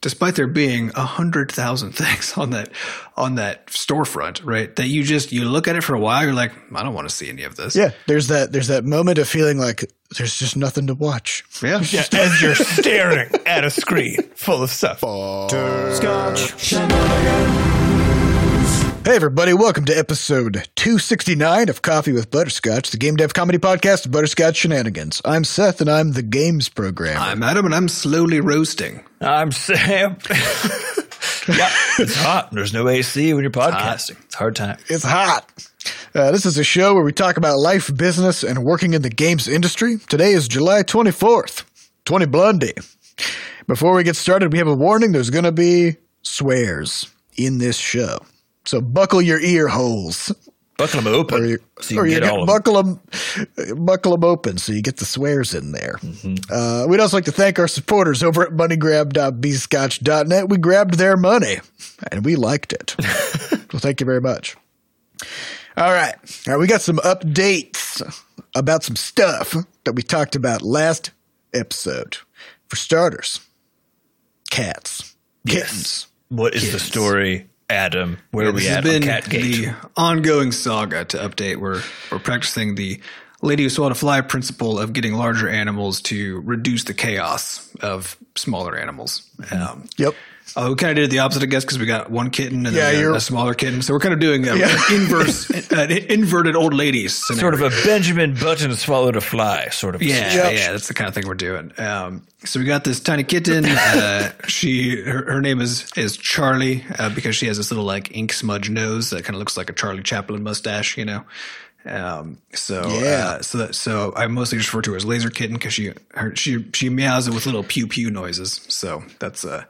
despite there being a hundred thousand things on that on that storefront, right? That you just you look at it for a while, you're like, I don't want to see any of this. Yeah, there's that there's that moment of feeling like there's just nothing to watch. Yeah. Yeah, as you're staring at a screen full of stuff. Hey everybody, welcome to episode 269 of Coffee with Butterscotch, the game dev comedy podcast of Butterscotch Shenanigans. I'm Seth and I'm the games programmer. I'm Adam and I'm slowly roasting. I'm Sam. yeah, it's hot. There's no AC when you're podcasting. It's a hard time. It's hot. Uh, this is a show where we talk about life, business, and working in the games industry. Today is July 24th, 20 Blundy. Before we get started, we have a warning. There's going to be swears in this show. So buckle your ear holes. Buckle them open Or you, so you or you get get- all of them. buckle them, buckle them open so you get the swears in there. Mm-hmm. Uh, we'd also like to thank our supporters over at moneygrab.bscotch.net. We grabbed their money and we liked it. well, thank you very much. All right. All right. We got some updates about some stuff that we talked about last episode. For starters, cats, kittens. What is the story, Adam? Where are we this at been on Catgate? the ongoing saga to update. We're we're practicing the lady who swallowed a fly principle of getting larger animals to reduce the chaos of smaller animals. Um, Yep. Uh, we kind of did the opposite, I guess, because we got one kitten and Yeah, then we got you're- a smaller kitten. So we're kind of doing a, an inverse, an inverted old ladies scenario. Sort of a Benjamin Button swallowed a fly sort of. Yeah, Yep. yeah, that's the kind of thing we're doing. Um, so we got this tiny kitten. Uh, she, her, her name is is Charlie uh, because she has this little like ink smudge nose that kind of looks like a Charlie Chaplin mustache, you know. Um, so Yeah. uh, so that, so I mostly just refer to her as Laser Kitten because she her, she she meows it with little pew pew noises. So that's uh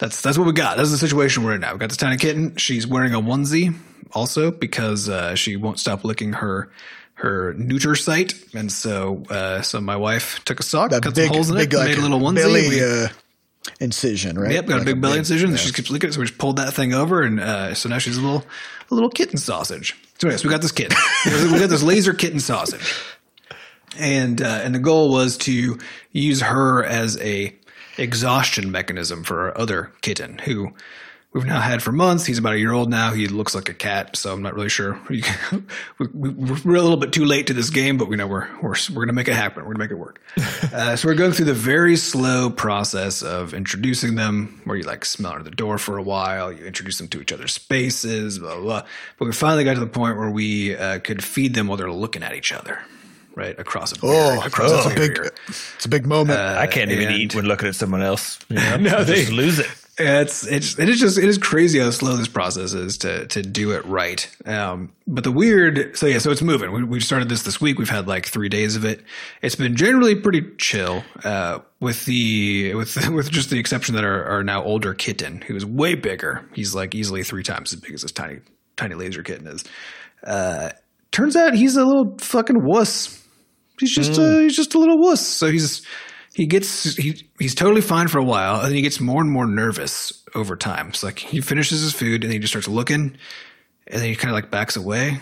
that's that's what we got. That's the situation we're in now. We got this tiny kitten. She's wearing a onesie also because uh, she won't stop licking her her neuter site, and so uh, so my wife took a sock, That cut big, some holes in big it, like made a little onesie. belly We- uh, incision, right? Yep, got Like a big belly big- incision. that She just keeps licking it, so we just pulled that thing over, and uh, so now she's a little, a little kitten sausage. So, anyways, we got this kitten. we got this laser kitten sausage, and uh, and the goal was to use her as a exhaustion mechanism for our other kitten, who we've now had for months. He's about a year old now. He looks like a cat, so I'm not really sure. we, we're a little bit too late to this game, but we know we're we're we're gonna make it happen. We're gonna make it work. uh, so we're going through the very slow process of introducing them, where you like smell under the door for a while, you introduce them to each other's spaces, blah blah. blah. But we finally got to the point where we uh, could feed them while they're looking at each other, right across a Oh, across that's a a big, barrier. it's a big moment. I can't even and- eat when looking at someone else. You know? No, they- just lose it. It's it's it is just it is crazy how slow this process is to to do it right. Um, but the weird so yeah so it's moving. We, we started this this week. We've had like three days of it. It's been generally pretty chill. Uh, with the with with just the exception that our, our now older kitten who is way bigger. He's like easily three times as big as this tiny tiny laser kitten is. Uh, turns out he's a little fucking wuss. He's just a, he's just a little wuss. So he's he gets he he's totally fine for a while, and then he gets more and more nervous over time. So like he finishes his food, and then he just starts looking, and then he kind of like backs away,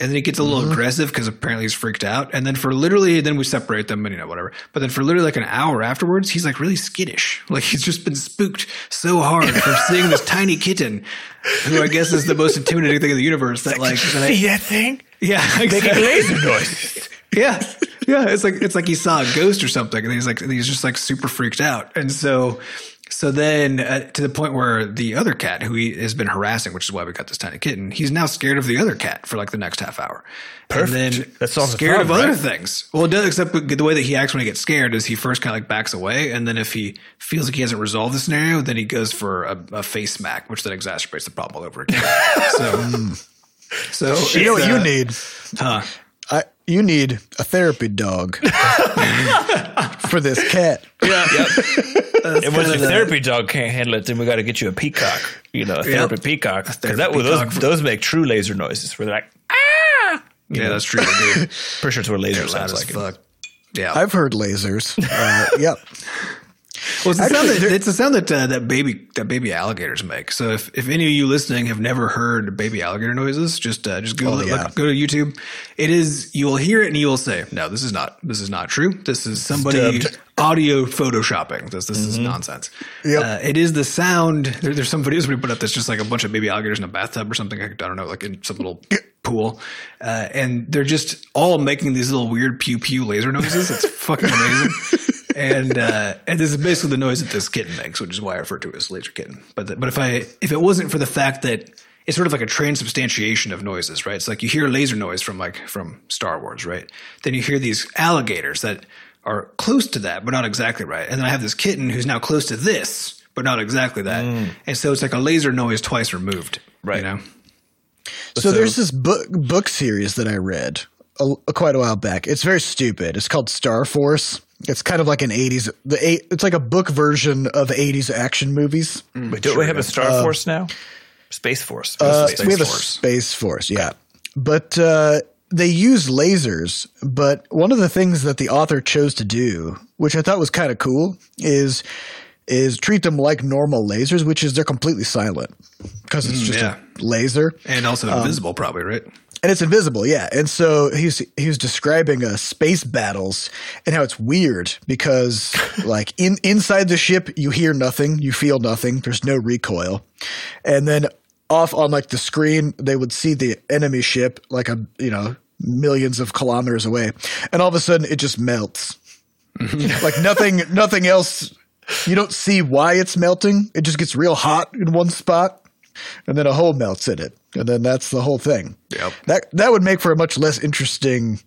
and then he gets a little mm-hmm. aggressive because apparently he's freaked out. And then for literally, then we separate them, and you know whatever. But then for literally like an hour afterwards, he's like really skittish, like he's just been spooked so hard from seeing this tiny kitten, who I guess is the most intimidating thing in the universe. That like, that See that thing? yeah, Making exactly. laser noises. Yeah, yeah. It's like it's like he saw a ghost or something, and he's like he's just like super freaked out. And so, so then uh, to the point where the other cat, who he has been harassing, which is why we got this tiny kitten, he's now scared of the other cat for like the next half hour. Perfect. And then That solves the scared of problem, other right? things. Well, it does, except the way that he acts when he gets scared is he first kind of like backs away, and then if he feels like he hasn't resolved the scenario, then he goes for a, a face smack, which then exacerbates the problem all over again. so, so you know what you uh, need? Huh? I, you need a therapy dog for this cat. Yeah, yep. And once kinda your the- therapy dog can't handle it, then we got to get you a peacock. You know, a therapy peacock. Because that peacock those those make true laser noises where they're like, ah. Yeah, that's true. They do. Pretty sure it's what laser They're loud sounds as like. fuck. Yeah. I've heard lasers. Uh, yep. Well, it's the sound that, it's the sound that uh, that baby that baby alligators make. So if, if any of you listening have never heard baby alligator noises, just uh, just Google Oh, it. yeah. Look, go to YouTube. It is you will hear it and you will say, "No, this is not this is not true. This is somebody dubbed. audio photoshopping. This this is nonsense." Yep. Uh, it is the sound. There, there's some videos we put up that's just like a bunch of baby alligators in a bathtub or something. I don't know, like in some little pool, uh, and they're just all making these little weird pew pew laser noises. It's fucking amazing. and uh, and this is basically the noise that this kitten makes, which is why I refer to it as laser kitten. But the, but if I if it wasn't for the fact that it's sort of like a transubstantiation of noises, right? It's like you hear laser noise from like from Star Wars, right? Then you hear these alligators that are close to that, but not exactly right. And then I have this kitten who's now close to this, but not exactly that. And so it's like a laser noise twice removed, Right. You know. So, there's this book book series that I read a, quite a while back. It's very stupid. It's called Star Force. It's kind of like an 80s the eight, it's like a book version of 80s action movies. Wait, don't we have a Star Force now? Space Force. Uh, Space we have a Force. Space Force, yeah. But uh, they use lasers. But one of the things that the author chose to do, which I thought was kind of cool, is is treat them like normal lasers, which is they're completely silent because it's just yeah. a laser And also invisible, probably, right? And it's invisible. Yeah, and so he's he was describing uh, space battles and how it's weird because like in inside the ship you hear nothing, you feel nothing. There's no recoil, and then off on like the screen they would see the enemy ship like a you know millions of kilometers away, and all of a sudden it just melts. like nothing, nothing else. You don't see why it's melting. It just gets real hot in one spot, and then a hole melts in it, and then that's the whole thing. Yep. That that would make for a much less interesting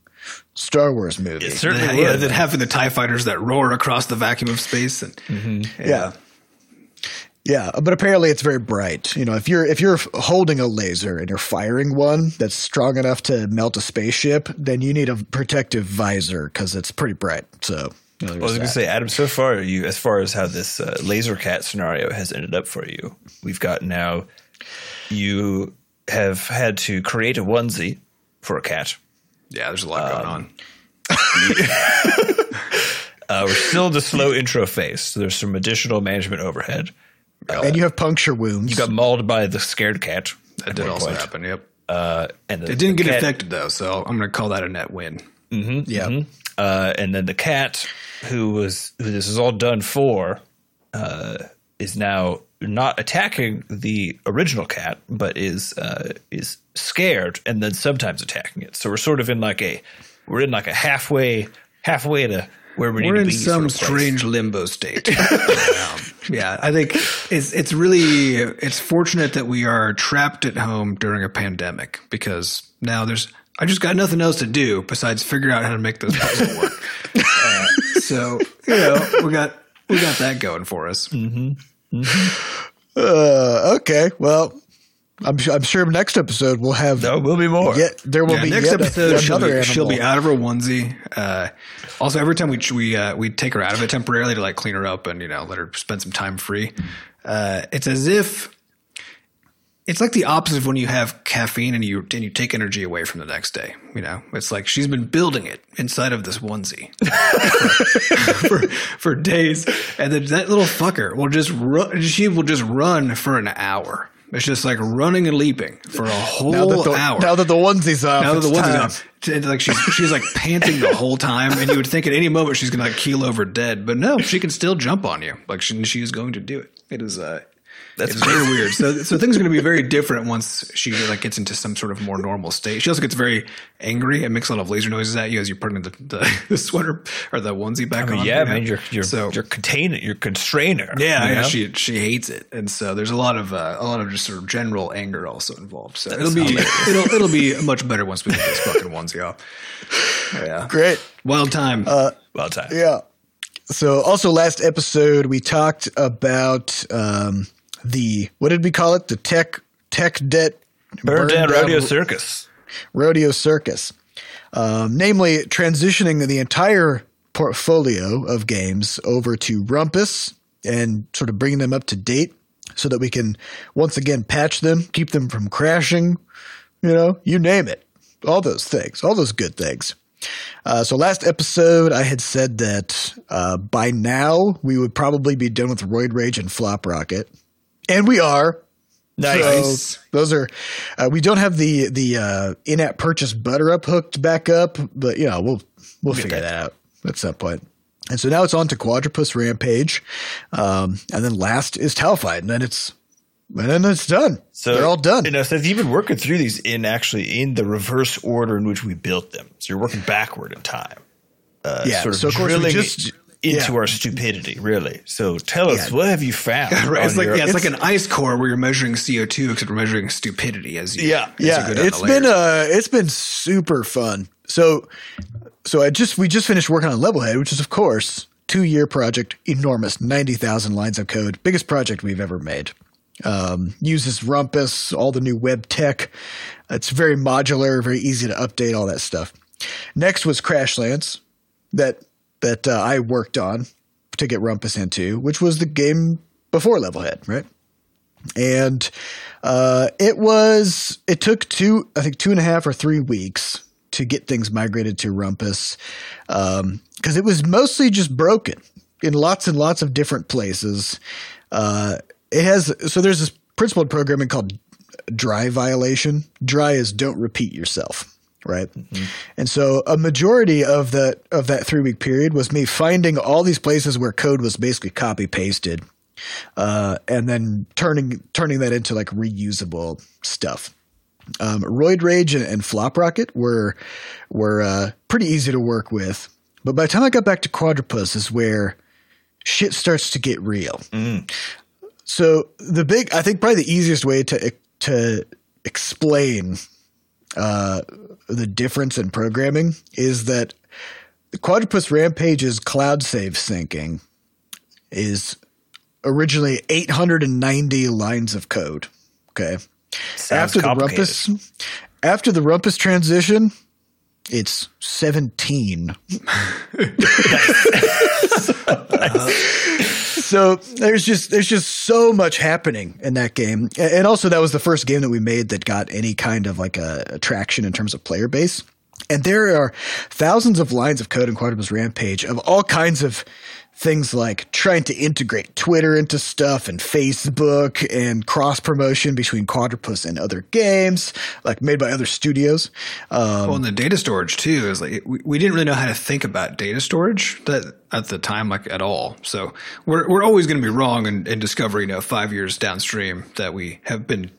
Star Wars movie. It certainly yeah, would. than having the Tie fighters that roar across the vacuum of space. And mm-hmm. yeah. Yeah, but apparently it's very bright. You know, if you're if you're holding a laser and you're firing one that's strong enough to melt a spaceship, then you need a protective visor because it's pretty bright. So, you know, I was going to say, Adam. So far, you as far as how this uh, laser cat scenario has ended up for you, we've got now. You have had to create a onesie for a cat. yeah, there's a lot going on. Uh, we're still in the slow intro phase, so there's some additional management overhead. and you have puncture wounds. You got mauled by the scared cat. That did also point. happen. Yep. Uh, and the, It didn't the get cat- affected though, so I'm going to call that a net win. yeah. Uh, and then the cat, who was who this is all done for, uh, is now not attacking the original cat, but is uh, is scared and then sometimes attacking it. So we're sort of in like a we're in like a halfway halfway to where we need We're in some sort of strange limbo state. um, yeah, I think it's it's really it's fortunate that we are trapped at home during a pandemic because now there's I just got nothing else to do besides figure out how to make this puzzle work. uh, so you know we got we got that going for us. mm-hmm Uh, okay. Well, I'm I'm sure next episode we'll have. There will be more. Yet there will Yeah, be next yet a- episode she'll be, she'll be out of her onesie. Uh, also, every time we we uh, we take her out of it temporarily to like clean her up and you know let her spend some time free. Uh, it's as if it's like the opposite of when you have caffeine and you and you take energy away from the next day. You know, it's like she's been building it inside of this onesie for, for days, and then that little fucker will just run. She will just run for an hour. It's just like running and leaping for a whole now that the, hour. Now that the onesie's off, Now that the it's one's time. t- like she's she's like panting the whole time, and you would think at any moment she's gonna like keel over dead, but no, she can still jump on you. Like she, she is going to do it. It is uh, That's it's very weird. So so things are going to be very different once she like gets into some sort of more normal state. She also gets very angry and makes a lot of laser noises at you as you're putting the, the, the sweater or the onesie back I mean, on. yeah, you know? man, you're you're so you're containing, you're constraining her. yeah, you yeah, know? she she hates it, and so there's a lot of uh, a lot of just sort of general anger also involved. So it'll be it'll it'll be much better once we get this fucking onesie off. Yeah, Great. wild time. well time. Yeah. So also last episode we talked about um, the what did we call it? The tech tech debt Burn down down rodeo circus. rodeo circus. Um, namely, transitioning the entire portfolio of games over to Rumpus and sort of bringing them up to date so that we can once again patch them, keep them from crashing, you know, you name it. All those things, all those good things. Uh, so last episode, I had said that uh, by now we would probably be done with Roid Rage and Flop Rocket, and we are. Nice. So those are. Uh, we don't have the the uh, in-app purchase butter up hooked back up, but you know we'll we'll figure that out at some point. And so now it's on to Quadropus Rampage, um, and then last is Towelfight, and then it's and then it's done. So they're all done. You know, Seth, you've been working through these in actually in the reverse order in which we built them. So you're working backward in time. Uh, Yeah, Sort of so of course we just- into yeah. our stupidity, really. So tell us, Yeah. what have you found? Right, it's like your- yeah, it's, like an ice core where you're measuring CO2, except we're measuring stupidity as you Yeah. as you yeah, go down it's the been uh it's been super fun. So so I just we just finished working on Levelhead, which is of course two year project, enormous, ninety thousand lines of code, biggest project we've ever made. Um, uses Rumpus, all the new web tech. It's very modular, very easy to update, all that stuff. Next was Crashlands, that that uh, I worked on to get Rumpus into, which was the game before Levelhead, right? and uh, it was it took two i think two and a half or three weeks to get things migrated to rumpus because it was mostly just broken in lots and lots of different places. Uh, it has so there's this principle principled programming called dry violation. Dry is don't repeat yourself right and so a majority of that of that three week period was me finding all these places where code was basically copy pasted uh, and then turning turning that into like reusable stuff. Um, Roid Rage and, and Flop Rocket were were uh, pretty easy to work with, but by the time I got back to Quadropus is where shit starts to get real. So the big, I think, probably the easiest way to to explain uh, the difference in programming is that the Quadropus Rampage's cloud save syncing is originally 890 lines of code. Okay. Sounds after the rumpus after the rumpus transition, it's 17. so there's just there's just so much happening in that game. And also that was the first game that we made that got any kind of like a attraction in terms of player base. And there are thousands of lines of code in Quadropus Rampage of all kinds of things like trying to integrate Twitter into stuff and Facebook and cross promotion between Quadropus and other games, like made by other studios. Um, Well, and the data storage too is like we, we didn't really know how to think about data storage that at the time, like at all. So we're we're always going to be wrong in, in discovering, you know, five years downstream that we have been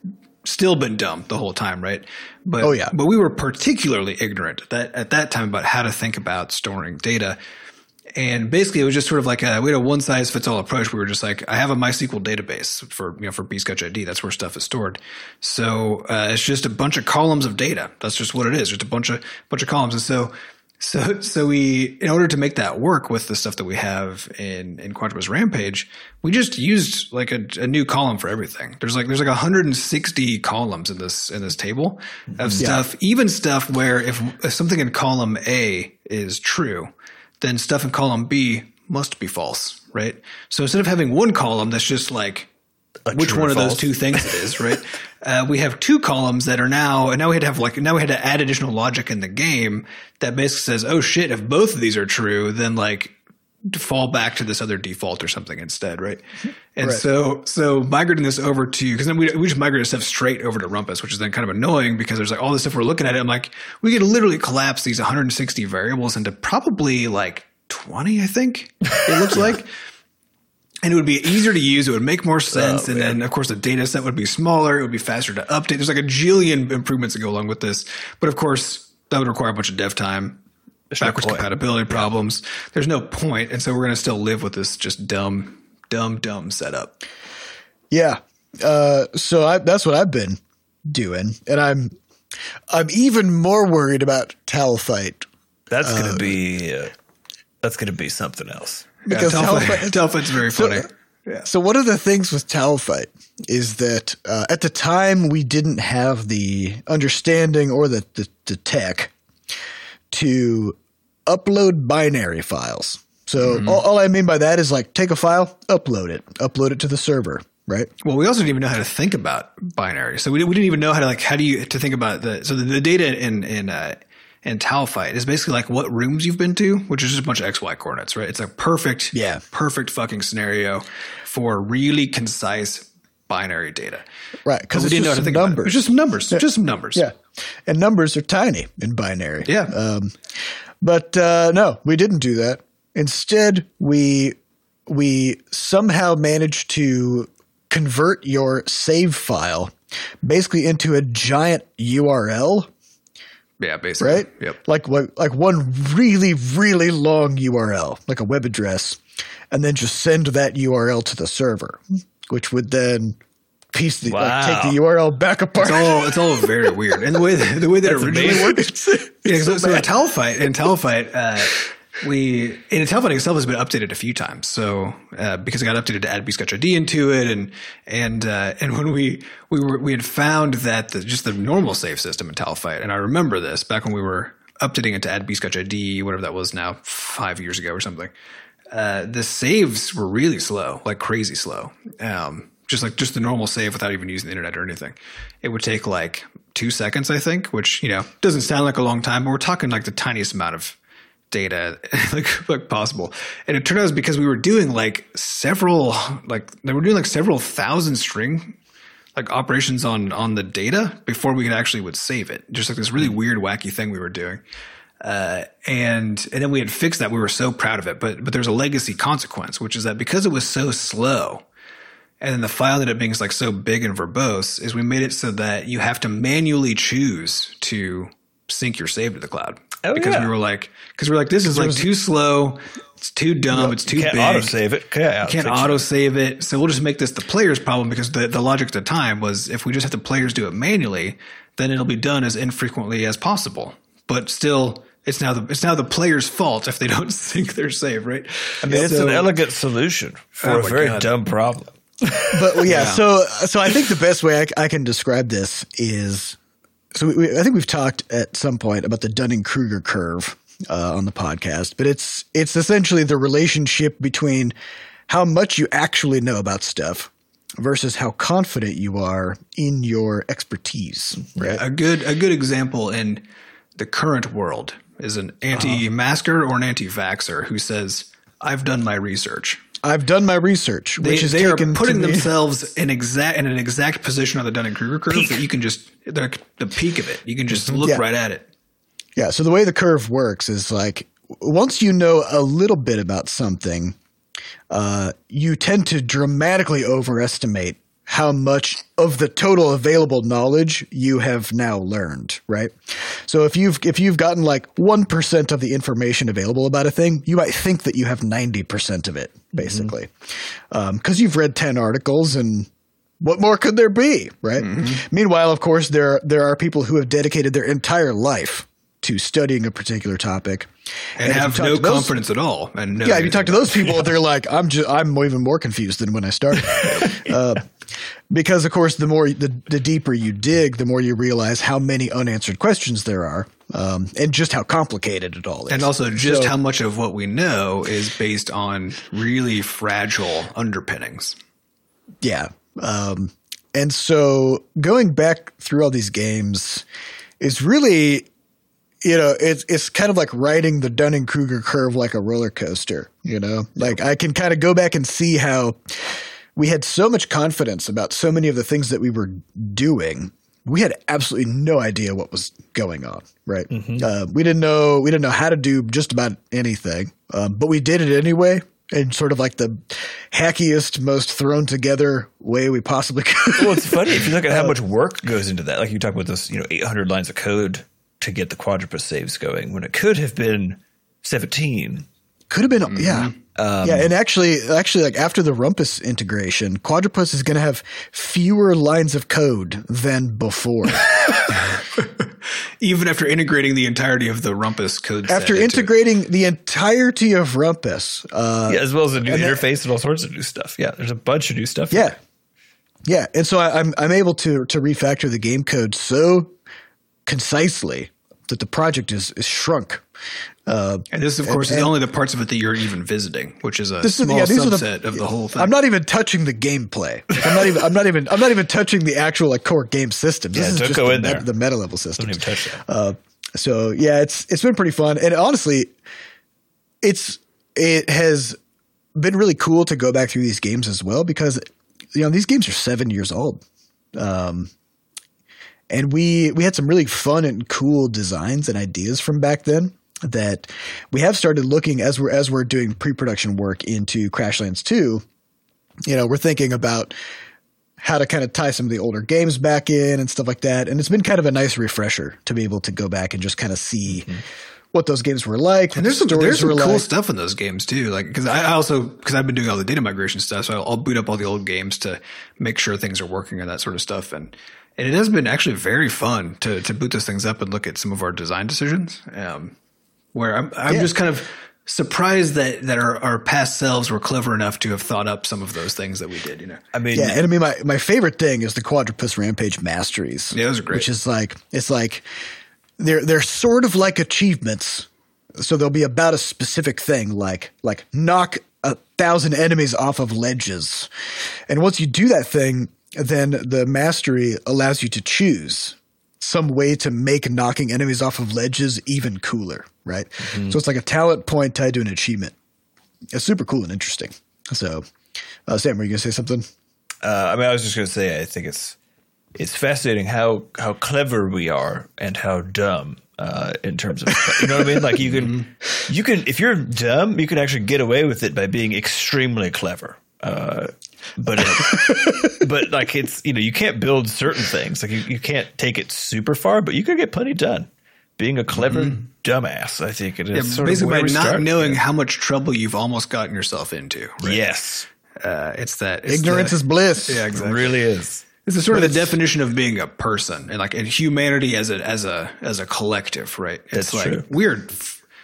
still been dumb the whole time, right? But Oh, yeah. but we were particularly ignorant that at that time about how to think about storing data. And basically, it was just sort of like a, we had a one size fits all approach. We were just like, I have a MySQL database for you know for Bscotch ID. That's where stuff is stored. So uh, it's just a bunch of columns of data. That's just what it is. Just a bunch of bunch of columns. And so so so we in order to make that work with the stuff that we have in in Quadropus Rampage, we just used like a, a new column for everything. There's like there's like 160 columns in this in this table of stuff. Even stuff where if, if something in column A is true, then stuff in column B must be false, right? So instead of having one column that's just like which one of those two things it is, right? uh, we have two columns that are now, and now we had to have like, now we had to add additional logic in the game that basically says, oh shit, if both of these are true, then like fall back to this other default or something instead, right? And Right. so, so migrating this over to, because then we, we just migrated stuff straight over to Rumpus, which is then kind of annoying because there's like all this stuff we're looking at. It. I'm like, we could literally collapse these 160 variables into probably like 20, I think it looks like. And it would be easier to use. It would make more oh, sense. and then, of course, the data set would be smaller. It would be faster to update. There's like a jillion improvements that go along with this. But of course, that would require a bunch of dev time, backwards point. compatibility problems. There's no. And so we're going to still live with this just dumb, dumb, dumb setup. Yeah. Uh, so I, that's what I've been doing, and I'm I'm even more worried about Towelfight That's gonna be uh, that's gonna be something else. because yeah, Towelfight. Towelfight's Towelfight's very funny. yeah. So one of the things with Towelfight is that uh, at the time we didn't have the understanding or the, the, the tech to upload binary files. So all, all I mean by that is like take a file, upload it, upload it to the server, right? Well, we also didn't even know how to think about binary. So we, we didn't even know how to like how do you to think about the so the, the data in in uh, and Towelfight is basically like what rooms you've been to, which is just a bunch of XY coordinates, right? It's a perfect, Yeah. perfect fucking scenario for really concise binary data. Right, because we it's didn't know just how to think about it. numbers. It's just some numbers, just some numbers. Yeah, and numbers are tiny in binary. Yeah. Um, but uh, no, we didn't do that. Instead, we we somehow managed to convert your save file basically into a giant URL, yeah, basically. right? Yep. Like what? Like one really really long URL, like a web address, and then just send that URL to the server, which would then piece the like, take the URL back apart. It's all it's all very weird, and the way the way that it originally amazing. worked. Yeah, so, so in Towelfight, in Towelfight, uh, we in Towelfight itself has been updated a few times. So uh, because it got updated to add Bscotch ID into it, and and uh, and when we we were we had found that the, just the normal save system in Towelfight, and I remember this back when we were updating it to add Bscotch ID, whatever that was now, five years ago or something. Uh, the saves were really slow, like crazy slow. Um, just like just the normal save without even using the internet or anything. It would take like two seconds, I think, which you know doesn't sound like a long time, but we're talking like the tiniest amount of data like like possible. And it turned out it because we were doing like several like they were doing like several thousand string like operations on on the data before we could actually would save it. Just like this really weird wacky thing we were doing. Uh, and and then we had fixed that. We were so proud of it, but but there's a legacy consequence, which is that because it was so slow, and then the file ended up being like so big and verbose, is we made it so that you have to manually choose to sync your save to the cloud. Oh, because yeah. we were like, because we are like, this is like too slow, it's too dumb, it's too Can't big. auto save it. Yeah, Can't auto save it, so we'll just make this the player's problem because the, the logic at the time was if we just have the players do it manually, then it'll be done as infrequently as possible. But still, it's now the it's now the player's fault if they don't sync their save, right? I mean, it's So- an elegant solution for Oh a very God. dumb problem. but well, yeah, so so I think the best way I, I can describe this is so we, we, I think we've talked at some point about the Dunning Kruger curve uh, on the podcast, but it's it's essentially the relationship between how much you actually know about stuff versus how confident you are in your expertise. Right? a good a good example in the current world is an anti-masker or an anti-vaxer who says, "I've done my research." I've done my research, They, which is they are putting themselves in exact in an exact position on the Dunning Kruger curve that you can just the, the peak of it. You can just look Yeah. right at it. Yeah. So the way the curve works is like once you know a little bit about something, uh, you tend to dramatically overestimate how much of the total available knowledge you have now learned, right? So if you've if you've gotten like one percent of the information available about a thing, you might think that you have ninety percent of it, mm-hmm. basically, um, because you've read ten articles and what more could there be, right? Mm-hmm. Meanwhile, of course, there there are people who have dedicated their entire life to studying a particular topic And, you have no those- confidence at all. And no yeah, if you talk to those people, they're like, I'm just, I'm even more confused than when I started. uh, because of course, the more, the, the deeper you dig, the more you realize how many unanswered questions there are, um, and just how complicated it all is. and also just So- how much of what we know is based on really fragile underpinnings. Yeah. Um, and so going back through all these games is really, you know, it's it's kind of like riding the Dunning Kruger curve like a roller coaster. You know, like I can kind of go back and see how we had so much confidence about so many of the things that we were doing. We had absolutely no idea what was going on, right? Uh, we didn't know we didn't know how to do just about anything, um, but we did it anyway, in sort of like the hackiest, most thrown together way we possibly could. Well, it's funny if you look at Uh, how much work goes into that. Like you talk about this, you know, 800 lines of code to get the quadropus saves going when it could have been 17. Could have been, yeah, yeah. And actually, actually, like after the Rumpus integration, Quadropus is going to have fewer lines of code than before. Even after integrating the entirety of the Rumpus code set after it. integrating the entirety of Rumpus, uh, yeah, as well as a new and that- interface and all sorts of new stuff. Yeah, there's a bunch of new stuff. yeah, yeah. And so I, I'm I'm able to to refactor the game code so concisely that the project is is shrunk. Uh, And this, of course, is and- only the parts of it that you're even visiting, which is a This is- small yeah, these are the- subset of the whole thing. I'm not even touching the gameplay. Like, I'm not even. I'm not even. I'm not even touching the actual like core game system. This Yeah, is don't just go the, in there. the meta level system. Don't even touch that. Uh, so yeah, it's it's been pretty fun, and honestly, it's it has been really cool to go back through these games as well because you know these games are seven years old, um, and we we had some really fun and cool designs and ideas from back then that we have started looking as we're as we're doing pre-production work into Crashlands 2 you know we're thinking about how to kind of tie some of the older games back in and stuff like that and it's been kind of a nice refresher to be able to go back and just kind of see mm-hmm. what those games were like and there's some, there's some cool like. stuff in those games too like because I also because I've been doing all the data migration stuff so I'll, I'll boot up all the old games to make sure things are working and that sort of stuff and and it has been actually very fun to to boot those things up and look at some of our design decisions. Um, where I'm, I'm yeah. just kind of surprised that that our, our past selves were clever enough to have thought up some of those things that we did. You know, I mean, yeah, and I mean, my my favorite thing is the Quadropus Rampage Masteries. Yeah, those are great. Which is like it's like they're they're sort of like achievements. So there'll be about a specific thing, like like knock a thousand enemies off of ledges, and once you do that thing, then the mastery allows you to choose some way to make knocking enemies off of ledges even cooler, right? Mm-hmm. So it's like a talent point tied to an achievement. It's super cool and interesting. So, uh, Sam, were you going to say something? Uh, I mean, I was just going to say, I think it's it's fascinating how how clever we are and how dumb uh, in terms of you know what I mean. Like you can mm-hmm. you can if you're dumb, you can actually get away with it by being extremely clever. Uh, but it, but like it's you know you can't build certain things like you, you can't take it super far, but you can get plenty done. Being a clever mm-hmm. dumbass, I think it is. Yeah, basically, by not start. knowing how much trouble you've almost gotten yourself into. Right? Yes, uh, it's that it's ignorance the, is bliss. Yeah, exactly. It really is. This is sort but of the definition of being a person and like in humanity as a as a as a collective, right? It's That's like true. weird.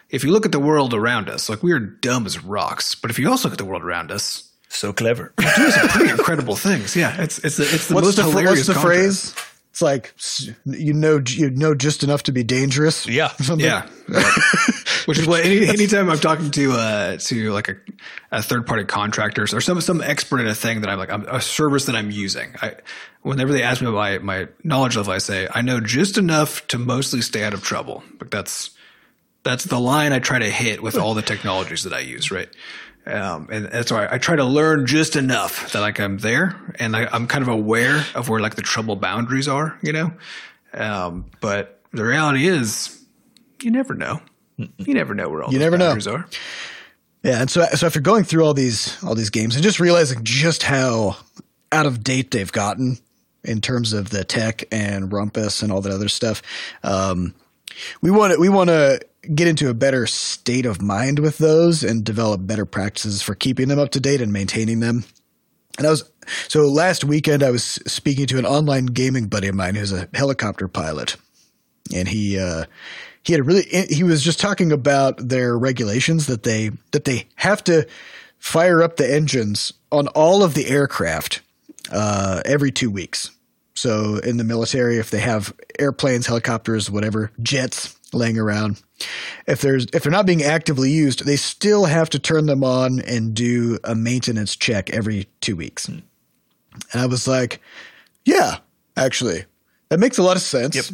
If you look at the world around us, like we're dumb as rocks. But if you also look at the world around us, so clever. Do some pretty incredible things. Yeah, it's it's the, it's the what's most the, hilarious. What's the phrase? It's like you know you know just enough to be dangerous. Yeah, yeah. Which is what any, anytime I'm talking to uh to like a, a third party contractors or some some expert in a thing that I'm like I'm a service that I'm using. I whenever they ask me about my, my knowledge level, I say I know just enough to mostly stay out of trouble. But that's that's the line I try to hit with all the technologies that I use. Right. Um, and that's why I try to learn just enough that like I'm there and I, am kind of aware of where like the trouble boundaries are, you know? Um, but the reality is you never know. You never know where all you never boundaries know. are. Yeah. And so, so after going through all these, all these games and just realizing just how out of date they've gotten in terms of the tech and rumpus and all that other stuff, um, we want to, we want to get into a better state of mind with those and develop better practices for keeping them up to date and maintaining them. And I was so last weekend I was speaking to an online gaming buddy of mine who's a helicopter pilot, and he uh, he had a really he was just talking about their regulations that they that they have to fire up the engines on all of the aircraft uh, every two weeks. So in the military, if they have airplanes, helicopters, whatever, jets laying around, if there's if they're not being actively used, they still have to turn them on and do a maintenance check every two weeks. And I was like, yeah, actually, that makes a lot of sense. Yep.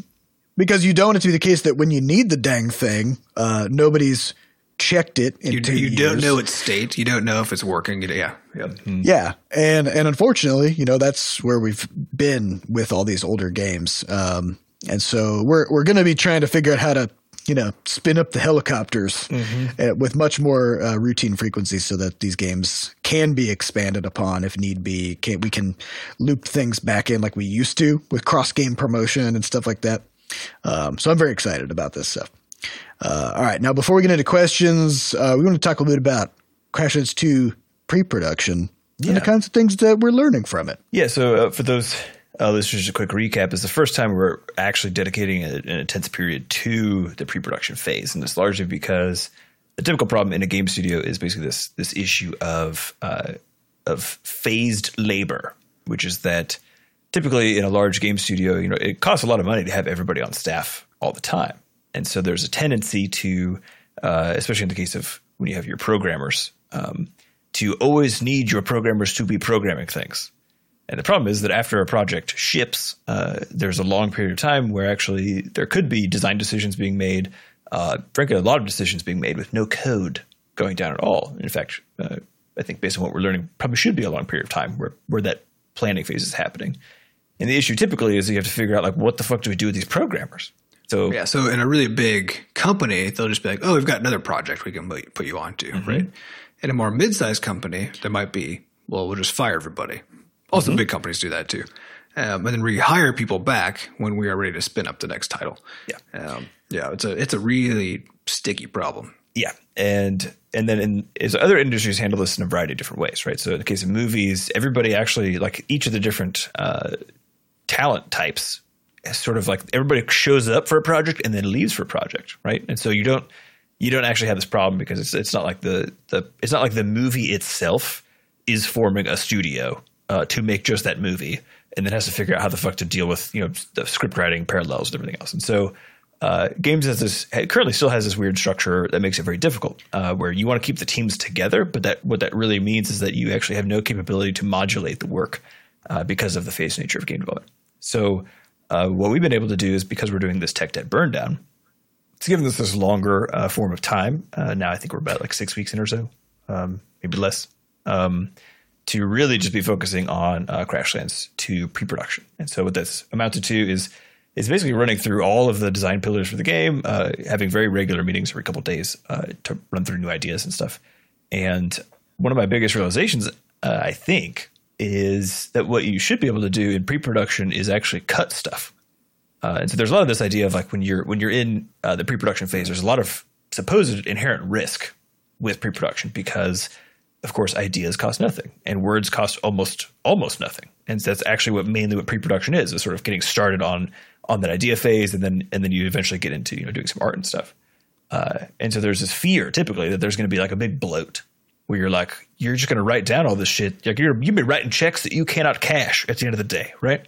Because you don't want it to be the case that when you need the dang thing, uh, nobody's checked it you, you don't know its state. You don't know if it's working. Yeah. Yeah. Mm-hmm. Yeah. And, and unfortunately, you know, that's where we've been with all these older games. Um, and so we're, we're going to be trying to figure out how to you know, spin up the helicopters mm-hmm. uh, with much more uh, routine frequency so that these games can be expanded upon if need be. Can, we can loop things back in like we used to with cross game promotion and stuff like that. Um, so I'm very excited about this stuff. Uh, all right. Now, before we get into questions, uh, we want to talk a little bit about Crashlands 2 pre production yeah. and the kinds of things that we're learning from it. Yeah. So, uh, for those uh, this is just a quick recap. Is the first time we're actually dedicating a, an intense period to the pre-production phase, and it's largely because the typical problem in a game studio is basically this this issue of uh, of phased labor, which is that typically in a large game studio, you know, it costs a lot of money to have everybody on staff all the time, and so there's a tendency to, uh, especially in the case of when you have your programmers, um, to always need your programmers to be programming things And the problem is that after a project ships, uh, there's a long period of time where actually there could be design decisions being made, uh, frankly, a lot of decisions being made with no code going down at all. In fact, uh, I think based on what we're learning, probably should be a long period of time where, where that planning phase is happening. And the issue typically is you have to figure out like what the fuck do we do with these programmers? So Yeah, so in a really big company, they'll just be like, "Oh, we've got another project we can put you onto," right? In a more mid-sized company, there might be, "Well, we'll just fire everybody." Also, big companies do that too, um, and then rehire people back when we are ready to spin up the next title. Yeah. um, yeah, it's a it's a really sticky problem. Yeah, and and then in is other industries handle this in a variety of different ways, right? So in the case of movies, everybody actually like each of the different uh, talent types, is sort of like everybody shows up for a project and then leaves for a project, right? And so you don't you don't actually have this problem because it's it's not like the the it's not like the movie itself is forming a studio uh, to make just that movie and then has to figure out how the fuck to deal with you know the script writing parallels and everything else. And so uh, games has this currently still has this weird structure that makes it very difficult, uh, where you want to keep the teams together, but that what that really means is that you actually have no capability to modulate the work uh, because of the phase nature of game development. So uh, what we've been able to do is because we're doing this tech debt burn down, it's given us this longer uh, form of time. Now I think we're about like six weeks in or so, um, maybe less, um, to really just be focusing on uh, Crashlands 2 pre-production. And so what that's amounted to is is basically running through all of the design pillars for the game, uh, having very regular meetings every couple days uh, to run through new ideas and stuff. And one of my biggest realizations, uh, I think, is that what you should be able to do in pre-production is actually cut stuff. Uh, and so there's a lot of this idea of like when you're when you're in uh, the pre-production phase, there's a lot of supposed inherent risk with pre-production because, of course, ideas cost nothing and words cost almost almost nothing. And so that's actually what mainly what pre-production is: is sort of getting started on on that idea phase, and then and then you eventually get into you know doing some art and stuff. Uh, and so there's this fear typically that there's going to be like a big bloat where you're like you're just going to write down all this shit. Like you're you've been writing checks that you cannot cash at the end of the day, right?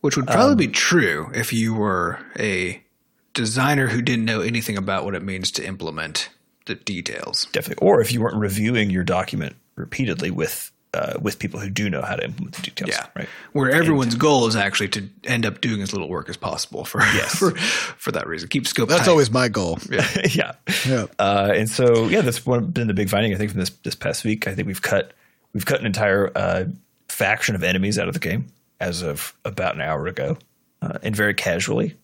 Which would probably be true if you were a designer who didn't know anything about what it means to implement the details. Definitely. Or if you weren't reviewing your document repeatedly with uh, with people who do know how to implement the details. Yeah, Right. Where everyone's goal is actually to end up doing as little work as possible for for, for that reason. Keep scope. That's tight. always my goal. yeah. Yeah. Uh, and so yeah, that's one, been the big finding I think from this this past week. I think we've cut we've cut an entire uh, faction of enemies out of the game as of about an hour ago, uh, and very casually.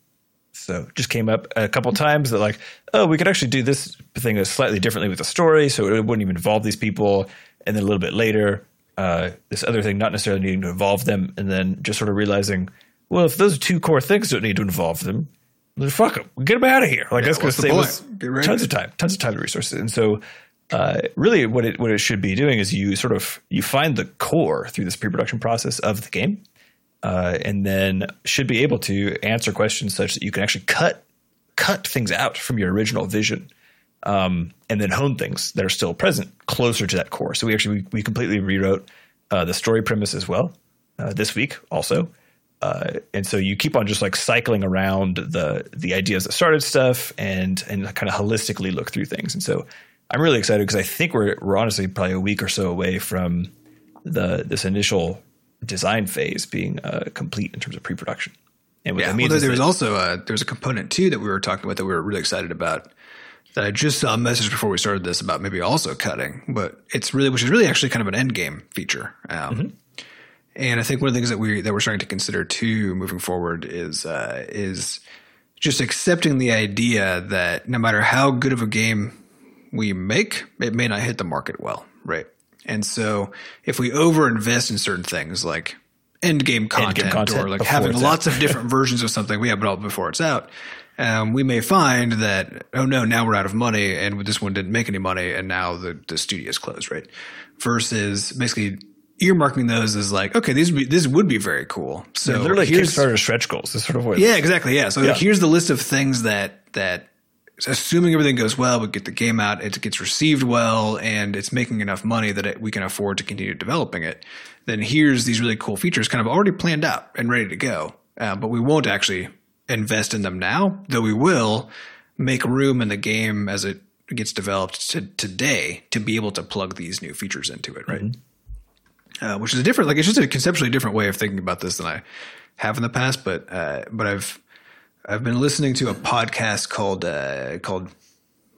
So just came up a couple times that like, oh, we could actually do this thing slightly differently with the story, so it wouldn't even involve these people. And then a little bit later, uh, this other thing not necessarily needing to involve them, and then just sort of realizing, well, if those two core things don't need to involve them, then fuck them, get them out of here. Like that's going to save us Get rid of tons of time, tons of time and resources. And so, uh, really, what it what it should be doing is you sort of you find the core through this pre-production process of the game, uh, and then should be able to answer questions such that you can actually cut cut things out from your original vision um, and then hone things that are still present closer to that core. So we actually we, we completely rewrote uh, the story premise as well uh, this week also. Uh, and so you keep on just like cycling around the the ideas that started stuff and and kind of holistically look through things. And so I'm really excited because I think we're we're honestly probably a week or so away from the this initial design phase being uh, complete in terms of pre-production. And what Yeah, that well, means there, is there was also a, there was a component too that we were talking about that we were really excited about. That I just saw a message before we started this about maybe also cutting, but it's really which is really actually kind of an end game feature. Um, Mm-hmm. And I think one of the things that we that we're starting to consider too moving forward is uh, is just accepting the idea that no matter how good of a game we make, it may not hit the market well, right? And so if we overinvest in certain things like end game content, content or like having lots of different versions of something, we have it all before it's out. Um, we may find that oh no, now we're out of money, and this one didn't make any money, and now the the is closed, right? Versus basically earmarking those as like okay, these would be, this would be very cool. So They're literally here's Kickstarter stretch goals. That's sort of what. yeah, exactly. Yeah. So Yeah. here's the list of things that that assuming everything goes well, we get the game out, it gets received well, and it's making enough money that it, we can afford to continue developing it. Then here's these really cool features, kind of already planned out and ready to go. Uh, but we won't actually invest in them now, though we will make room in the game as it gets developed to today to be able to plug these new features into it. Right. uh, which is a different, like it's just a conceptually different way of thinking about this than I have in the past. But uh, but I've I've been listening to a podcast called uh, called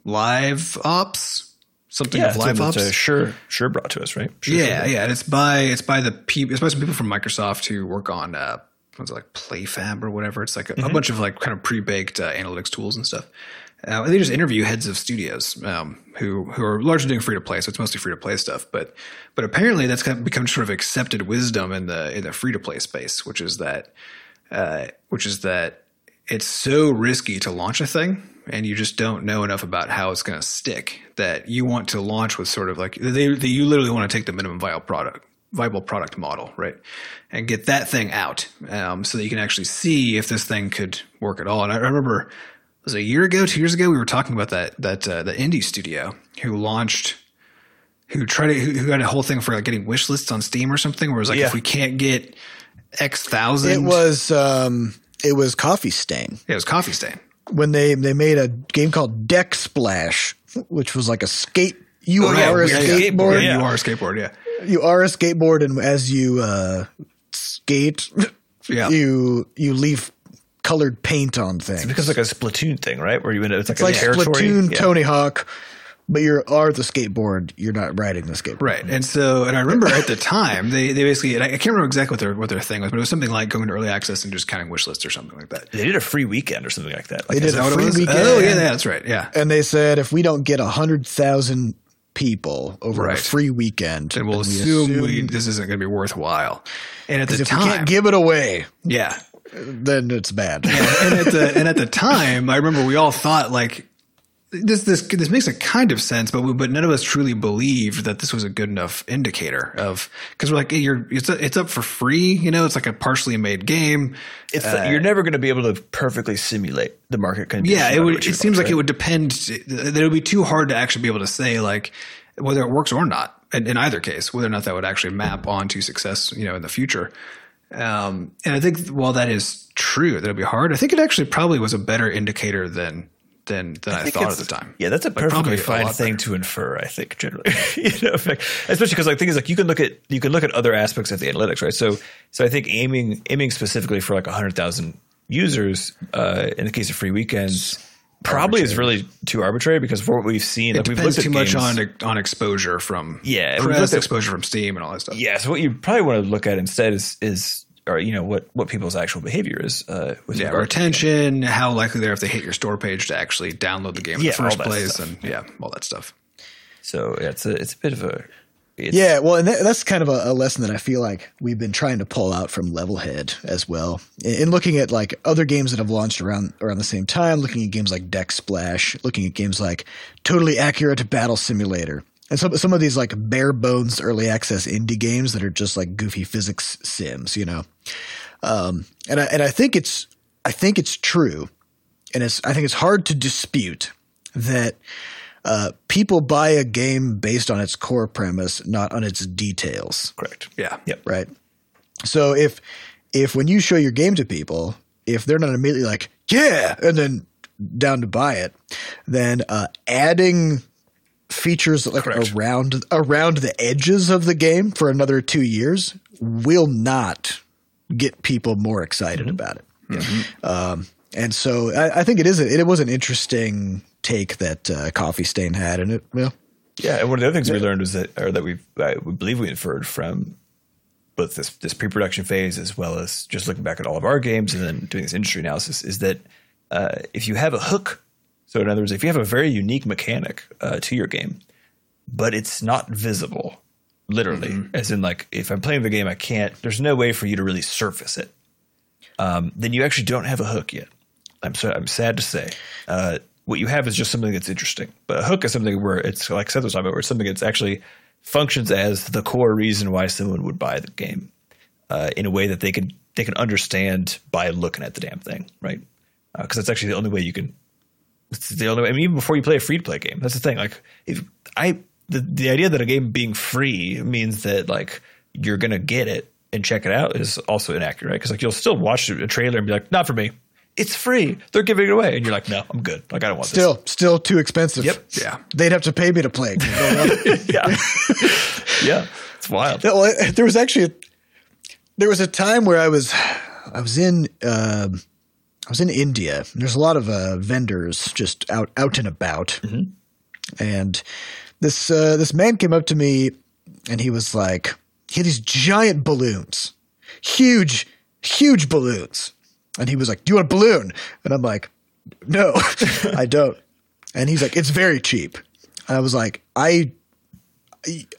Live Ops, something Yeah, of Live Ops. uh, sure, sure brought to us, right? Sure, Yeah, sure. yeah, and it's by it's by the people. It's by some people from Microsoft who work on uh, what's it like PlayFab or whatever. It's like a, a bunch of like kind of pre baked uh, analytics tools and stuff. Uh, and they just interview heads of studios um, who who are largely doing free to play, so it's mostly free to play stuff. But but apparently that's kind of become sort of accepted wisdom in the in the free to play space, which is that uh, which is that it's so risky to launch a thing and you just don't know enough about how it's going to stick that you want to launch with sort of like they, they you literally want to take the minimum viable product viable product model right and get that thing out um, so that you can actually see if this thing could work at all and i remember it was a year ago two years ago we were talking about that that uh, the indie studio who launched who tried to who, who had a whole thing for like getting wish lists on steam or something where it was like Yeah. if we can't get x thousand It was um, it was Coffee Stain it was coffee stain when they they made a game called Deck Splash, which was like a skate. You Oh, yeah, are a yeah, yeah. skateboard. Yeah, you are a skateboard. Yeah, You are a skateboard, and as you uh, skate, Yeah. you you leave colored paint on things. It's because like a Splatoon thing, right? Where you end up, it's like It's like a territory. Splatoon, Yeah. Tony Hawk, but you are the skateboard. You're not riding the skateboard. right. And so, and I remember at the time they they basically, and I, I can't remember exactly what their what their thing was, but it was something like going to early access and just counting wish lists or something like that. They did a free weekend or something like that. Like, They is did a what it free was? weekend. Oh yeah, yeah, that's right. Yeah, And they said if we don't get a hundred thousand people over Right. a free weekend, and we'll then we assume, we, this isn't going to be worthwhile. And at the if we can't give it away, yeah, then it's bad. and at the and at the time, I remember we all thought like this this this makes a kind of sense, but we, but none of us truly believed that this was a good enough indicator of because we're like hey, you're it's it's up for free, you know, it's like a partially made game. It's you're never going to be able to perfectly simulate the market conditions. Yeah, it would. It seems launch, like it would depend. That it would be too hard to actually be able to say like whether it works or not. In, in either case, whether or not that would actually map onto success, you know, in the future. Um, and I think while that is true, that it'd be hard. I think it actually probably was a better indicator than than than I, think thought at the time. Yeah, that's a probably perfectly fine thing to infer. I think generally, you know, fact, especially because like things like you can look at you can look at other aspects of the analytics, right? So, so I think aiming aiming specifically for like hundred thousand users uh, in the case of free weekends probably is really too arbitrary because for what we've seen, It like we've looked too much on on exposure from Yeah, press, at- exposure from Steam, and all that stuff. Yeah, so what you probably want to look at instead is is or you know what what people's actual behavior is uh, with Yeah, regard retention, how likely they are if they hit your store page to actually download the game in the first place, stuff. and yeah, all that stuff. So yeah, it's a it's a bit of a it's, Yeah, well, and that, that's kind of a, a lesson that I feel like we've been trying to pull out from Levelhead as well. In, in looking at like other games that have launched around around the same time, looking at games like Deck Splash, looking at games like Totally Accurate Battle Simulator, and some some of these like bare bones early access indie games that are just like goofy physics sims, you know. Um, and I and I think it's I think it's true, and it's I think it's hard to dispute that uh, people buy a game based on its core premise, not on its details, correct. Yeah, Yep. right? So if if when you show your game to people, if they're not immediately like, yeah, and then down to buy it, then uh, adding features like Correct. around around the edges of the game for another two years will not get people more excited about it. Um, and so I, I think it is a, it was an interesting take that uh, Coffee Stain had, and it well, Yeah, and one of the other things we learned was that, or that we I, we believe we inferred from both this this pre-production phase as well as just looking back at all of our games and then doing this industry analysis is that uh, if you have a hook, so in other words, if you have a very unique mechanic uh, to your game, but it's not visible, literally, as in like if I'm playing the game, I can't. There's no way for you to really surface it. Um, then you actually don't have a hook yet. I'm so I'm sad to say. Uh, what you have is just something that's interesting. But a hook is something where it's like Seth was talking about, where it's something that's actually functions as the core reason why someone would buy the game uh, in a way that they can they can understand by looking at the damn thing, right? Because that's actually the only way you can. It's the only way. I mean, even before you play a free to play game, that's the thing. Like, if I the the idea that a game being free means that like you're gonna get it and check it out is also inaccurate, right? Because like you'll still watch a trailer and be like, not for me. It's free. They're giving it away, and you're like, no, I'm good. Like I don't want this. still still too expensive. Yep. Yeah. they'd have to pay me to play. it. yeah, yeah. It's wild. There was actually a, there was a time where I was I was in um I was in India. There's a lot of uh, vendors just out out and about, and this uh, this man came up to me and he was like, he had these giant balloons, huge, huge balloons, and he was like, "Do you want a balloon?" And I'm like, "No, I don't." And he's like, "It's very cheap," and I was like, "I."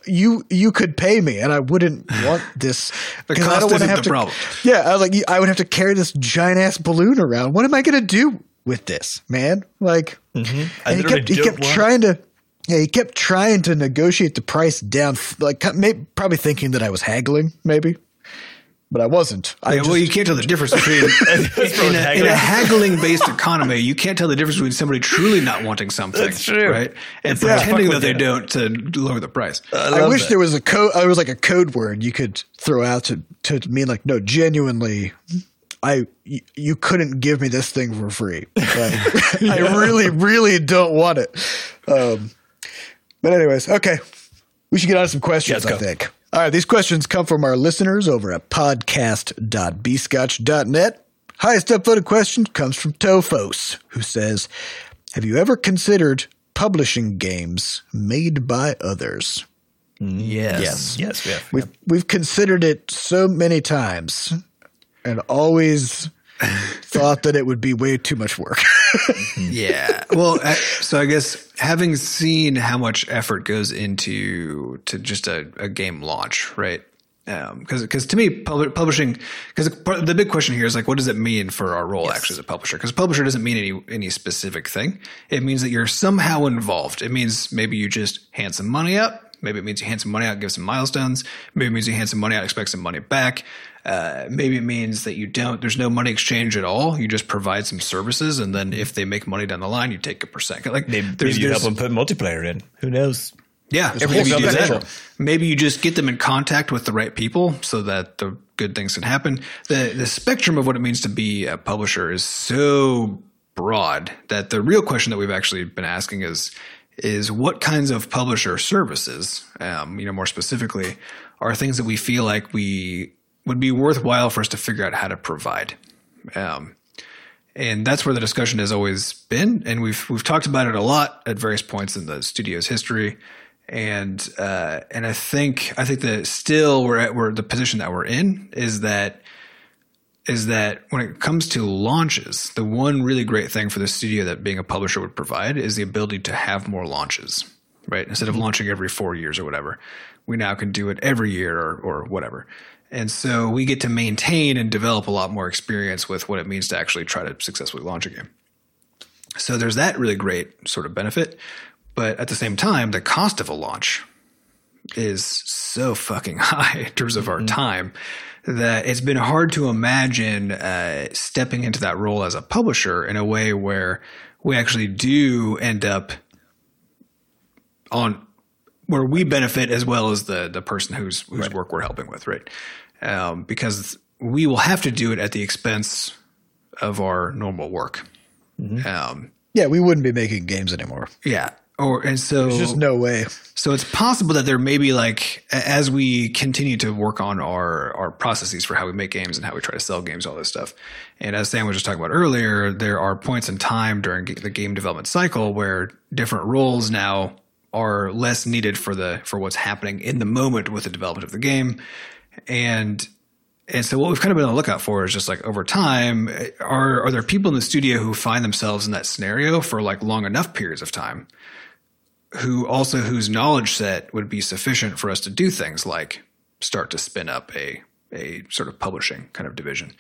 You you could pay me, and I wouldn't want this The 'cause I cost don't isn't have the to- problem. Yeah, I was like, I would have to carry this giant ass balloon around. What am I gonna do with this, man? Like, I and he kept he kept want- trying to. Yeah, he kept trying to negotiate the price down, like maybe, probably thinking that I was haggling, maybe, but I wasn't. I Yeah, just, well, you can't tell the difference between in, a, in a haggling-based economy. You can't tell the difference between somebody truly not wanting something, That's true. right, and Yeah. pretending Fuck that they with don't to lower the price. I, love wish that. there was a code. I was like a code word you could throw out to to mean like, no, genuinely, I you couldn't give me this thing for free. Like, I really, really don't want it. Um, but anyways, okay, we should get on to some questions. Let's I go. think. All right, these questions come from our listeners over at podcast.bscotch.net. Highest upvoted question comes from Tofos, who says, "Have you ever considered publishing games made by others?" Yes. Yes, yes, we have. We've we've considered it so many times, and always thought that it would be way too much work. Yeah. Well, I, so I guess having seen how much effort goes into to just a, a game launch, right? Um, because because to me, pub- publishing because the big question here is like, what does it mean for our role actually as a publisher? Because publisher doesn't mean any any specific thing. It means that you're somehow involved. It means maybe you just hand some money out. Maybe it means you hand some money out, give some milestones. Maybe it means you hand some money out, expect some money back. Uh, maybe it means that you don't. There's no money exchange at all. You just provide some services, and then if they make money down the line, you take a percent. Like Maybe, there's, maybe you help there's- them put multiplayer in. Who knows? yeah, you do that. Maybe you just get them in contact with the right people so that the good things can happen. The the spectrum of what it means to be a publisher is so broad that the real question that we've actually been asking is is what kinds of publisher services, um, you know, more specifically, are things that we feel like we would be worthwhile for us to figure out how to provide. Um, and that's where the discussion has always been and we've we've talked about it a lot at various points in the studio's history and uh, and I think I think that still we're at we're the position that we're in is that is that when it comes to launches, the one really great thing for the studio that being a publisher would provide is the ability to have more launches, right? Instead of mm-hmm. launching every four years or whatever, we now can do it every year or, or whatever. And so we get to maintain and develop a lot more experience with what it means to actually try to successfully launch a game. So there's that really great sort of benefit. But at the same time, the cost of a launch is so fucking high in terms of our mm-hmm. time that it's been hard to imagine uh, stepping into that role as a publisher in a way where we actually do end up on where we benefit as well as the the person whose whose work we're helping with, right? Um, because we will have to do it at the expense of our normal work. Um, yeah, we wouldn't be making games anymore. yeah. Or and so There's just no way. so it's possible that there may be like as we continue to work on our our processes for how we make games and how we try to sell games, all this stuff. And as Sam was just talking about earlier, there are points in time during the game development cycle where different roles now are less needed for the for what's happening in the moment with the development of the game. And and so what we've kind of been on the lookout for is just like over time, are are there people in the studio who find themselves in that scenario for like long enough periods of time? Who also whose knowledge set would be sufficient for us to do things like start to spin up a a sort of publishing kind of division.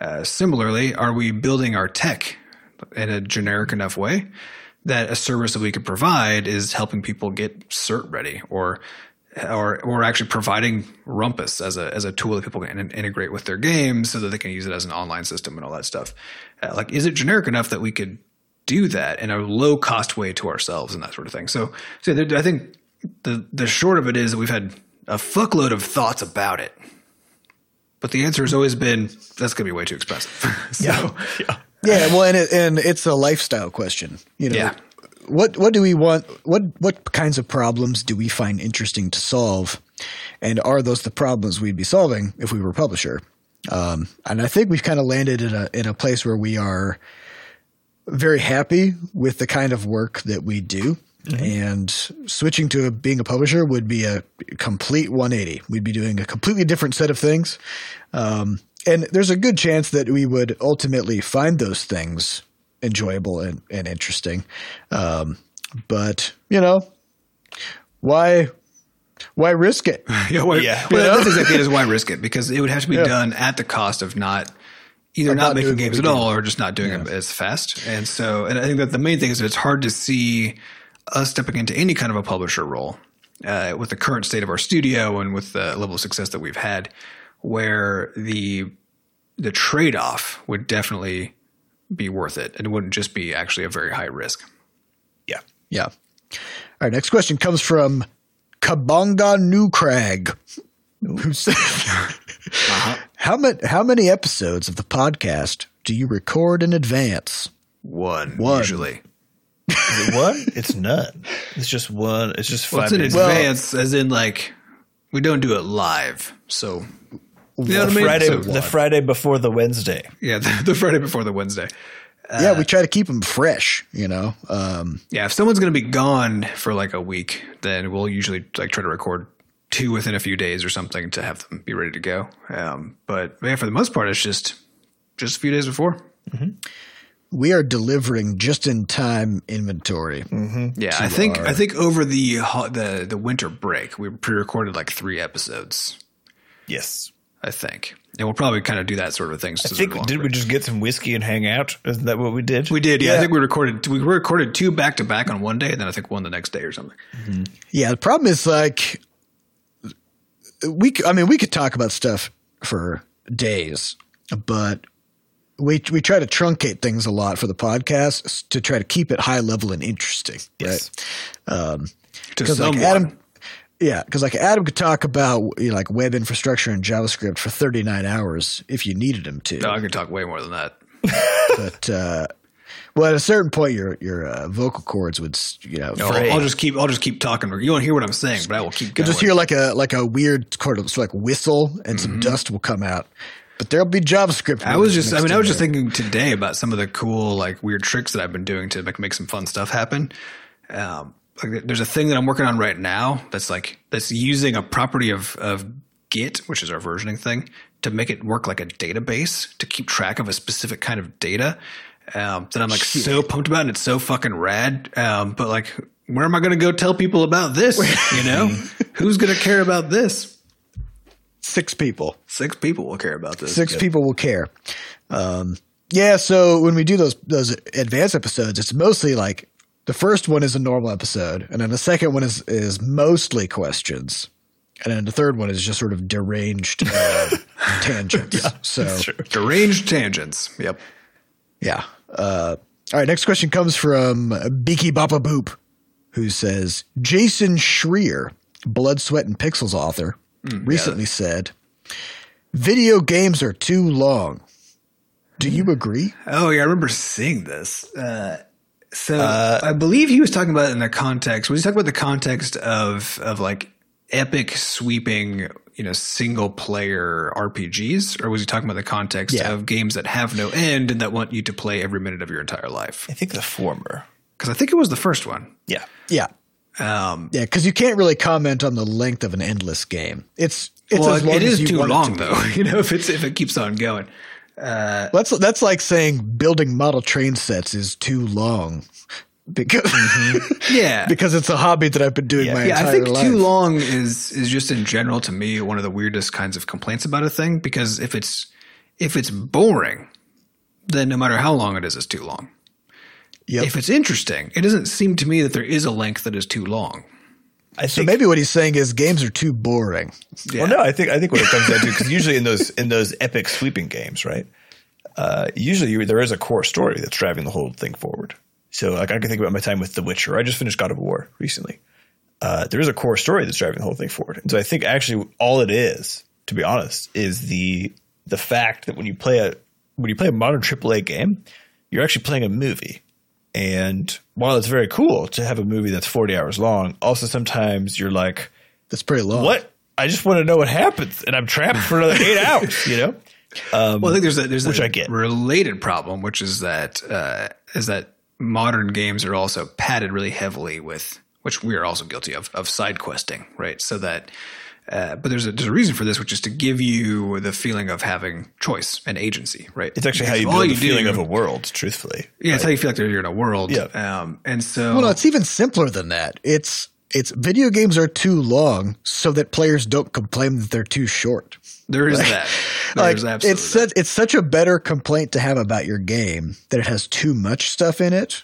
Uh, similarly, are we building our tech in a generic enough way that a service that we could provide is helping people get cert ready or or or actually providing Rumpus as a as a tool that people can integrate with their games so that they can use it as an online system and all that stuff. Uh, like, is it generic enough that we could do that in a low cost way to ourselves and that sort of thing? So, so there, I think the the short of it is that we've had a fuckload of thoughts about it, but the answer has always been that's going to be way too expensive. so, Yeah, Yeah, well, and it, and it's a lifestyle question. You know, Yeah. what what do we want? What what kinds of problems do we find interesting to solve? And are those the problems we'd be solving if we were a publisher? Um, and I think we've kind of landed in a in a place where we are very happy with the kind of work that we do. And switching to being a publisher would be a complete 180. We'd be doing a completely different set of things. Um, and there's a good chance that we would ultimately find those things enjoyable and, and interesting. Um, but, you know, why why risk it? Yeah, well, Yeah. well, that's exactly it. Is why risk it because it would have to be done at the cost of not either not, not making games at all or just not doing them as fast. And so, and I think that the main thing is that it's hard to see us stepping into any kind of a publisher role uh, with the current state of our studio and with the level of success that we've had, where the the trade off would definitely be worth it, and it wouldn't just be actually a very high risk. Yeah. Yeah. All right. Next question comes from Kabonga New Crag, who says, "How many how many episodes of the podcast do you record in advance?" One, One. usually. Is it one? it's none. It's just one. It's just Well, five it's in minutes. advance, as in like we don't do it live. So you know what I the mean? Friday, So- the Friday before the Wednesday. yeah, the, the Friday before the Wednesday. yeah, we try to keep them fresh. You know, um, Yeah, if someone's going to be gone for like a week, then we'll usually like try to record two within a few days or something to have them be ready to go. Um, but yeah, for the most part, it's just just a few days before. Mm-hmm. we are delivering just in time inventory. Mm-hmm. Yeah, I think I think over the the the winter break, we pre-recorded like three episodes. Yes. I think, and we'll probably kind of do that sort of thing. I think did we just get some whiskey and hang out? Isn't that what we did? We did, yeah. I think we recorded we recorded two back to back on one day, and then I think one the next day or something. Mm-hmm. Yeah, the problem is like we. I mean, we could talk about stuff for days, but we we try to truncate things a lot for the podcast to try to keep it high level and interesting. Yes. To Because like someone. Adam, yeah, because like Adam could talk about you know, like web infrastructure and JavaScript for thirty nine hours if you needed him to. no, I could talk way more than that. But uh, well, at a certain point, your your uh, vocal cords would you know. No. I'll, just keep I'll just keep talking. You won't hear what I'm saying, but I will keep You'll just hear like a like a weird sort of, like whistle, and Mm-hmm. some dust will come out. But there'll be JavaScript. I was just I mean I was just there. thinking today about some of the cool like weird tricks that I've been doing to make make some fun stuff happen. Um, like there's a thing that I'm working on right now that's like that's using a property of of Git, which is our versioning thing, to make it work like a database to keep track of a specific kind of data. Um, that I'm like so pumped about, and it's so fucking rad. Um, but like, where am I going to go tell people about this? You know, who's going to care about this? six people. Six people will care about this. Six people will care. Um, yeah. So when we do those those advanced episodes, it's mostly like the first one is a normal episode, and then the second one is is mostly questions, and then the third one is just sort of deranged uh, tangents. so Deranged tangents. Yep. Yeah. Uh, all right. Next question comes from Beaky Boppa Boop, who says Jason Schreier, Blood, Sweat, and Pixels author, recently said, "Video games are too long." Do you agree? Oh yeah, I remember seeing this. Uh, so I believe he was talking about it in the context. Was he talking about the context of of like epic sweeping, you know, single player RPGs, or was he talking about the context Yeah. of games that have no end and that want you to play every minute of your entire life? I think the former. Because I think it was the first one. Yeah. Yeah. Um, Yeah, because you can't really comment on the length of an endless game. It's it's well, as long it as you too long to though. You know, if it's if it keeps on going. That's that's like saying building model train sets is too long because Yeah, because it's a hobby that I've been doing my yeah, entire I think life. too long is is just in general to me one of the weirdest kinds of complaints about a thing because if it's if it's boring, then no matter how long it is, it's too long. Yep. If it's interesting, it doesn't seem to me that there is a length that is too long. I So maybe what he's saying is games are too boring. Well, no, I think I think what it comes down to because usually in those in those epic sweeping games, right? Uh, usually you, there is a core story that's driving the whole thing forward. So, like I can think about my time with The Witcher. I just finished God of War recently. Uh, there is a core story that's driving the whole thing forward, and so I think actually all it is, to be honest, is the the fact that when you play a when you play a modern AAA game, you're actually playing a movie. And while it's very cool to have a movie that's 40 hours long, also sometimes you're like, That's pretty long. what I just want to know what happens, and I'm trapped for another eight hours. You know. Um, well, I think there's a, there's which a I get. related problem, which is that uh, is that modern games are also padded really heavily with, which we are also guilty of, of side questing, right? So that, uh, but there's a there's a reason for this, which is to give you the feeling of having choice and agency, right? it's actually how you all build the do- feeling of a world. Truthfully, yeah, it's how you feel like you're in a world. Yeah. Um, and so Well, no, it's even simpler than that. It's it's video games are too long so that players don't complain that they're too short. there is that. like There's absolutely it's such it's such a better complaint to have about your game that it has too much stuff in it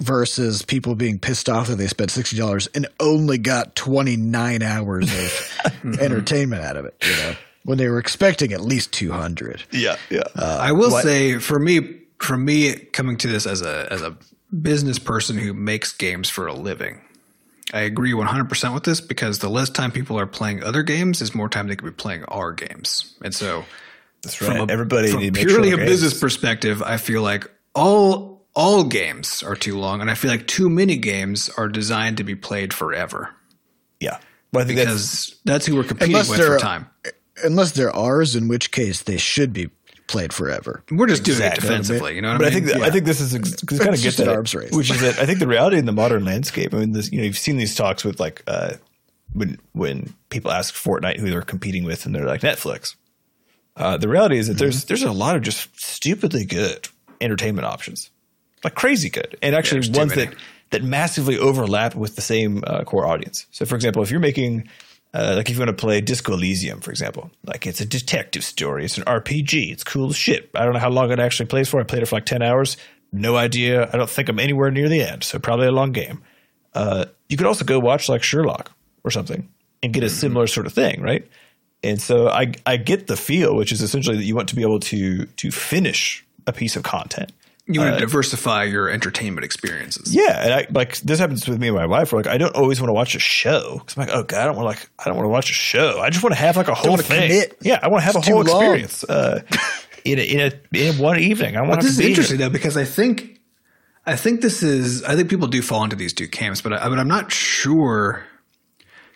versus people being pissed off that they spent sixty dollars and only got twenty nine hours of mm-hmm. entertainment out of it. You know, when they were expecting at least two hundred. yeah, yeah. Uh, I will say for me, for me coming to this as a as a business person who makes games for a living, I agree 100% with this because the less time people are playing other games is more time they could be playing our games. And so That's right. Everybody from need to make purely a games- business perspective, I feel like all all games are too long and I feel like too many games are designed to be played forever Yeah. Well, I think because that's who we're competing with for time. unless they're ours, in which case they should be played forever. We're just doing Exactly. it defensively, you know what but I I think that, I think this is ex- kind of It's gets just an at arms race. which is that I think the reality in the modern landscape. I mean, this you know you've seen these talks with like uh, when when people ask Fortnite who they're competing with, and they're like Netflix. Uh, the reality is that Mm-hmm. there's there's a lot of just stupidly good entertainment options, like crazy good, and actually there's too ones that that massively overlap with the same uh, core audience. So, for example, if you're making uh, like if you want to play Disco Elysium, for example, like it's a detective story, it's an RPG, it's cool as shit. I don't know how long it actually plays for. I played it for like ten hours. No idea. I don't think I'm anywhere near the end, so probably a long game. Uh, you could also go watch like Sherlock or something and get a similar sort of thing, right? And so I I get the feel, which is essentially that you want to be able to to finish a piece of content. You want to diversify your entertainment experiences. Yeah, and I like this happens with me and my wife. Where like I don't always want to watch a show because I'm like, oh god, I don't want like I don't want to watch a show. I just want to have like a whole wanna thing. commit. Yeah, I want to have It's a whole experience uh, in a, in a in one evening. I want But to this is be interesting though because I think I think this is I think people do fall into these two camps, but I, but I'm not sure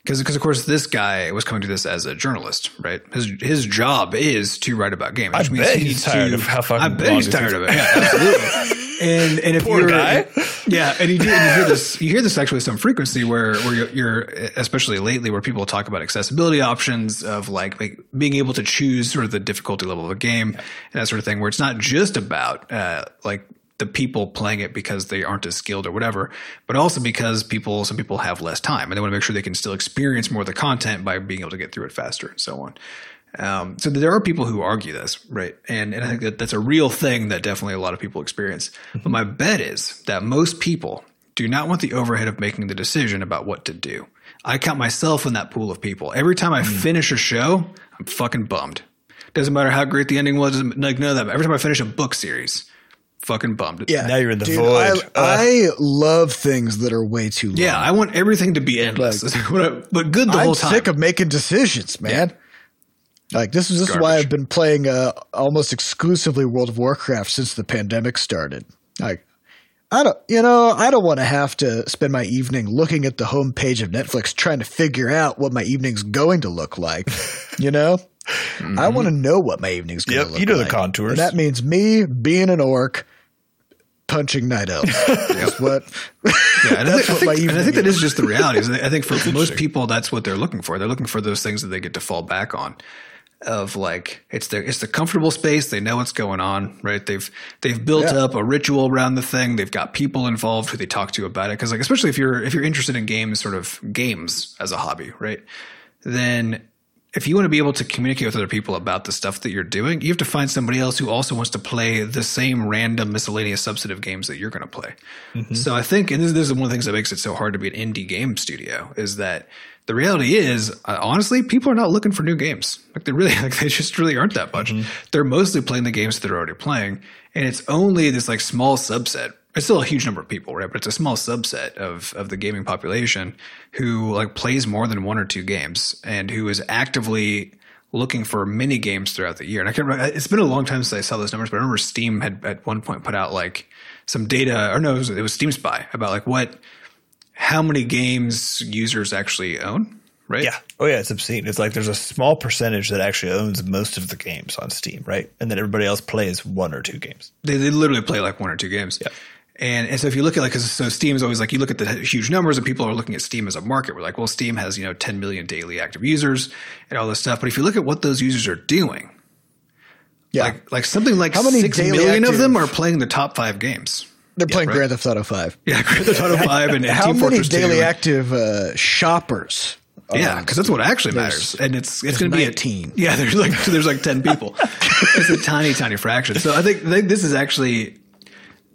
because because of course this guy was coming to this as a journalist, right? His his job is to write about games. Which I means bet he he's tired to- of how fucking I bet he's it tired of it. Yeah, absolutely. And and if Poor you're guy. yeah, and you, do, and you hear this you hear this actually with some frequency where where you're, you're especially lately where people talk about accessibility options of like make, being able to choose sort of the difficulty level of a game and that sort of thing where it's not just about uh, like the people playing it because they aren't as skilled or whatever, but also because people some people have less time and they want to make sure they can still experience more of the content by being able to get through it faster and so on. Um, so there are people who argue this, right? And, and I think that that's a real thing that definitely a lot of people experience. But my bet is that most people do not want the overhead of making the decision about what to do. I count myself in that pool of people. Every time I finish a show, I'm fucking bummed. Doesn't matter how great the ending was. Like none of that. Every time I finish a book series, fucking bummed. Yeah, Now you're in the Dude, void. I, I love things that are way too long. Yeah, I want everything to be endless, but good the whole time. I'm whole time. sick of making decisions, man. Like this is this is why I've been playing uh, almost exclusively World of Warcraft since the pandemic started. Like I don't, you know, I don't want to have to spend my evening looking at the homepage of Netflix trying to figure out what my evening's going to look like. You know, I want to know what my evening's going Yep, to look like. you know the contours. And that means me being an orc punching night elves. That's what. Yeah, and That's what think, my I think that is just the reality. I think for most people, that's what they're looking for. They're looking for those things that they get to fall back on. Of like it's their it's the comfortable space. They know what's going on, right? They've they've built Yeah. up a ritual around the thing. They've got people involved who they talk to about it. Because like especially if you're if you're interested in games, sort of games as a hobby, right? Then if you want to be able to communicate with other people about the stuff that you're doing, you have to find somebody else who also wants to play the same random miscellaneous subset of games that you're going to play. So I think, and this, this is one of the things that makes it so hard to be an indie game studio, is that the reality is, uh, honestly, people are not looking for new games. Like they really, like they just really aren't that much. They're mostly playing the games that they're already playing, and it's only this like small subset. It's still a huge number of people, right? But it's a small subset of of the gaming population who like plays more than one or two games and who is actively looking for mini games throughout the year. And I can't remember, it's been a long time since I saw those numbers, but I remember Steam had at one point put out like some data, or no, it was, it was Steam Spy about like what, how many games users actually own. right? Yeah. Oh yeah, it's obscene. It's like there's a small percentage that actually owns most of the games on Steam, right? And then everybody else plays one or two games. They, they literally play like one or two games. Yeah. And, and so if you look at like, cause so Steam is always like, you look at the huge numbers and people are looking at Steam as a market. We're like, well, Steam has, you know, 10 million daily active users and all this stuff. But if you look at what those users are doing, Yeah. like, like something like How many six daily of them are playing the top five games. They're playing right. Grand Theft Auto 5. Yeah. Grand Theft Auto 5 and, and How Team many Fortress 2. daily active uh, shoppers? Yeah, because that's what actually matters, and it's it's going to be 19. A, yeah, there's like there's like ten people. it's a tiny, tiny fraction. So I think, I think this is actually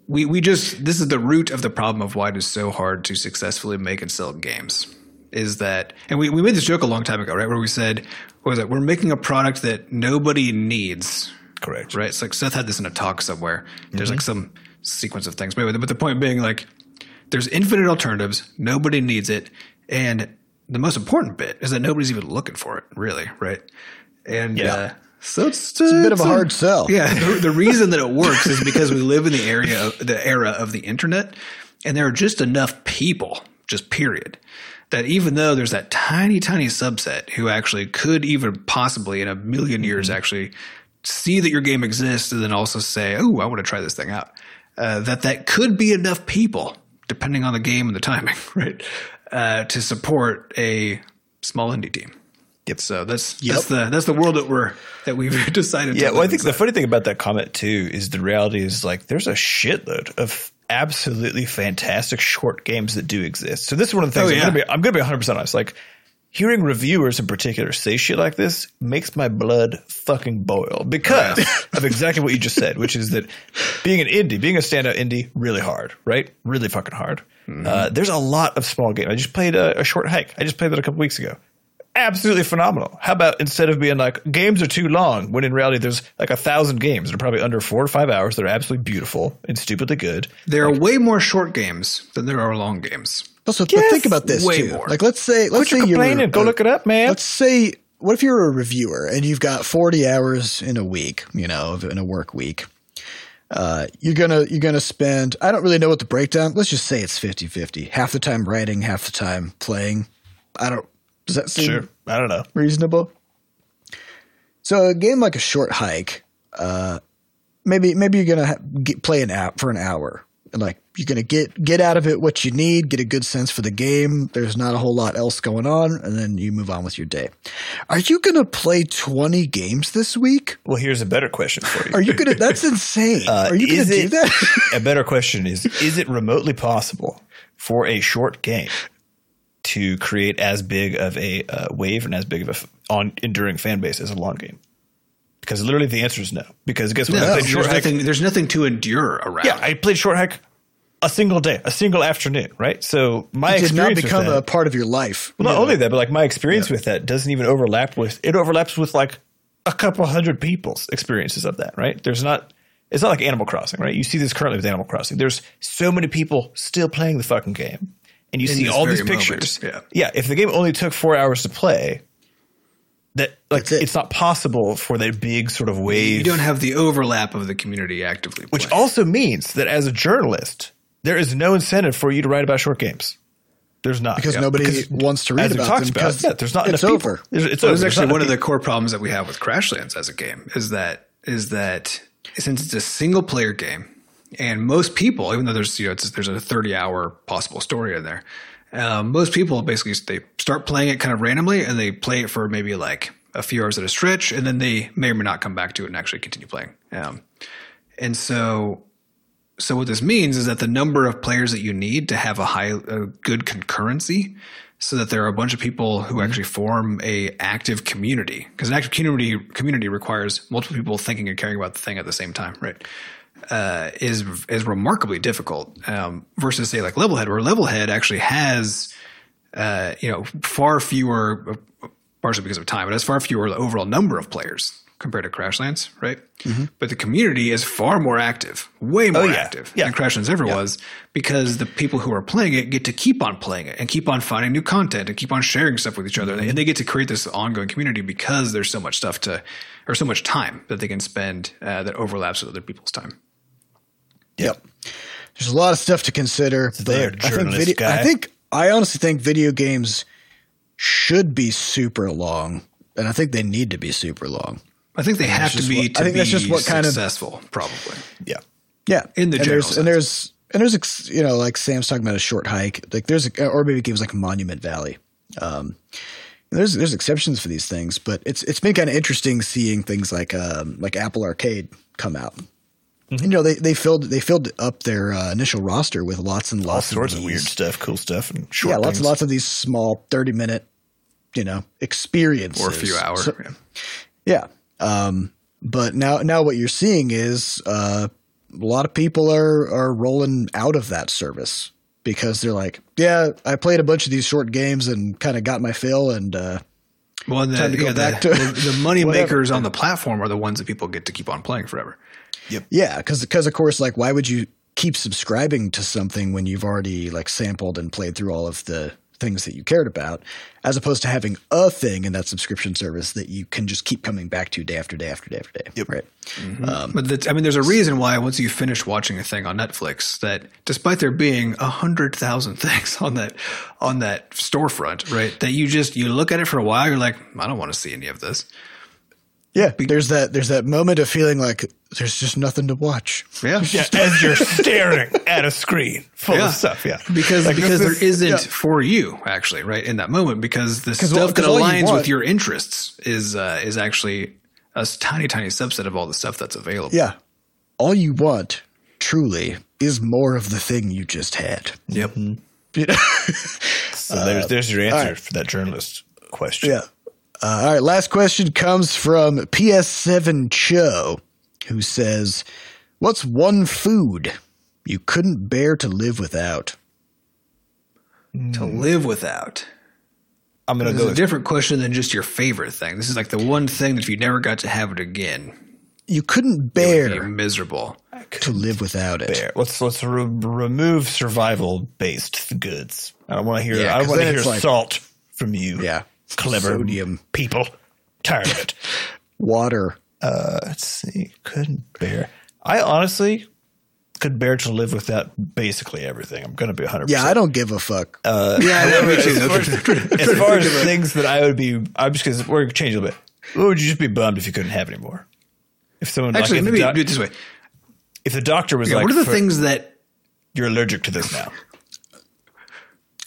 we we just this is the root of the problem of why it is so hard to successfully make and sell games. Is that and we, we made this joke a long time ago, right? Where we said, what was it? We're making a product that nobody needs, Correct. right? It's like Seth had this in a talk somewhere. There's like some sequence of things, but but the point being like there's infinite alternatives. Nobody needs it, and the most important bit is that nobody's even looking for it, really, right? And Yeah. uh, so it's, a bit of a hard sell. Yeah, the, the reason that it works is because we live in the area, of, the era of the internet, and there are just enough people, just period, that even though there's that tiny, tiny subset who actually could even possibly in a million years actually see that your game exists and then also say, "Oh, I want to try this thing out," uh, that that could be enough people, depending on the game and the timing, right, uh, to support a small indie team. Yep. So that's Yep. that's the that's the world that we're that we've decided. to Yeah, well, I think inside. the funny thing about that comment too is the reality is like there's a shitload of absolutely fantastic short games that do exist. So this is one of the things Oh, I'm gonna be I'm gonna be 100 percent honest. Like hearing reviewers in particular say shit like this makes my blood fucking boil because of exactly what you just said, which is that being an indie, being a standout indie, really hard, right? Really fucking hard. Mm-hmm. Uh, there's a lot of small games. I just played a, a short hike. I just played that a couple weeks ago absolutely phenomenal. How about instead of being like games are too long, when in reality there's like a thousand games that are probably under four or five hours that are absolutely beautiful and stupidly good. There are way more short games than there are long games. Also, but think about this way too. more. Like, let's say, let's Quit your say you're complaining. Go uh, look it up, man. Let's say, what if you're a reviewer and you've got 40 hours in a week, you know, in a work week? Uh, you're gonna you're gonna spend. I don't really know what the breakdown. Let's just say it's 50-50. Half the time writing, half the time playing. I don't. Does that seem Sure. I don't know. reasonable? So a game like a short hike, uh, maybe maybe you're gonna ha- get, play an app for an hour. And like you're gonna get get out of it what you need, get a good sense for the game. There's not a whole lot else going on, and then you move on with your day. Are you gonna play 20 games this week? Well, here's a better question for you. Are you gonna? That's insane. Uh, Are you gonna do it- that? a better question is is it remotely possible for a short game to create as big of a uh, wave and as big of a f- on enduring fan base as a long game because literally the answer is no because guess what I No, played there's, short hike nothing, there's nothing to endure around. yeah I played short hike a single day a single afternoon right so my It did not experience with become that, a part of your life. well, not only that but like my experience with that doesn't even overlap with it overlaps with like a couple hundred people's experiences of that right there's not it's not like Animal Crossing, right? You see this currently with Animal Crossing. There's so many people still playing the fucking game, and you see all these very moment, pictures. yeah. yeah. If the game only took four hours to play, that like it. it's not possible for that big sort of wave. You don't have the overlap of the community actively which also means that as a journalist, there is no incentive for you to write about short games. There's not because Yeah. nobody Because wants to read about them about, because yeah, there's not it's enough people. over. There's- It's So over. it's actually one of enough the core problems that we have with Crashlands as a game is that is that since it's a single player game, and most people, even though there's you know it's, there's a 30 hour possible story in there, um, most people basically they start playing it kind of randomly and they play it for maybe like a few hours at a stretch, and then they may or may not come back to it and actually continue playing. Um, and so so what this means is that the number of players that you need to have a high, a good concurrency, so that there are a bunch of people who actually form a active community, because an active community community requires multiple people thinking and caring about the thing at the same time, right? Uh, is is remarkably difficult um, versus say like Levelhead, where Levelhead actually has uh, you know far fewer, partially because of time, but has far fewer overall number of players compared to Crashlands, right? But the community is far more active, way more Mm-hmm. Oh, yeah. active Yeah. than Crashlands ever was, because the people who are playing it get to keep on playing it and keep on finding new content and keep on sharing stuff with each other, Mm-hmm. and they get to create this ongoing community because there's so much stuff to, or so much time that they can spend uh, that overlaps with other people's time. Yep. There's a lot of stuff to consider. there, but I think, journalist video, guy. I think I honestly think video games should be super long, and I think they need to be super long. I think they have to be what- to I think be that's just what kind of- successful, probably. Yeah. Yeah, In the and general there's, and there's and there's you know like Sam's talking about a short hike. Like there's a, or maybe it was like Monument Valley. Um, there's there's exceptions for these things, but it's it's been kind of interesting seeing things like um, like Apple Arcade come out. Mm-hmm. You know they they filled they filled up their uh, initial roster with lots and All lots sorts of these- weird stuff, cool stuff, and short yeah, lots things. and lots of these small thirty minute you know experiences Or a few hours. So- yeah. yeah. Um, but now, now what you're seeing is uh, a lot of people are are rolling out of that service because they're like, yeah, I played a bunch of these short games and kind of got my fill, and uh, Well, and the, Time to go yeah, the, to the, the money whatever. makers on the platform are the ones that people get to keep on playing forever. Yeah, because because of course, like, why would you keep subscribing to something when you've already like sampled and played through all of the things that you cared about, as opposed to having a thing in that subscription service that you can just keep coming back to day after day after day after day. Yep. Right. Mm-hmm. Um, but that's, I mean, there's a reason why once you finish watching a thing on Netflix, that despite there being a hundred thousand things on that on that storefront, right, that you just you look at it for a while, you're like, I don't want to see any of this. Yeah. There's that. There's that moment of feeling like there's just nothing to watch. Yeah, Yeah, as you're staring at a screen full Yeah. of stuff. Yeah. because Like, because there is- isn't yeah. for you actually right in that moment because the stuff all- that 'cause all you aligns want- with your interests is uh, is actually a tiny tiny subset of all the stuff that's available. Yeah. All you want, truly, is more of the thing you just had. Yep. You know? So there's, there's your answer right. for that journalist question. yeah. Uh, all right. Last question comes from PS7 Cho, who says, What's one food you couldn't bear to live without? To live without. I'm going to This go is a different question than just your favorite thing. This is like the one thing that if you never got to have it again, You couldn't you would bear be miserable. to live without it. bear. Let's let's re- remove survival based goods. I don't want to hear. Yeah, I don't 'cause want to hear like- salt from you. Yeah. Clever Sodium. people. Tired of it. Water. Uh, let's see. Couldn't bear. I honestly could bear to live without basically everything. I'm going to be 100. Yeah, I don't give a fuck. yeah, that makes as far as, as far as things that I would be, I'm just because we're gonna change a little bit. What would you just be bummed if you couldn't have any more? If someone Actually, like, if, maybe do it this way. if the doctor was Yeah, like, what are the "For- things that you're allergic to this now?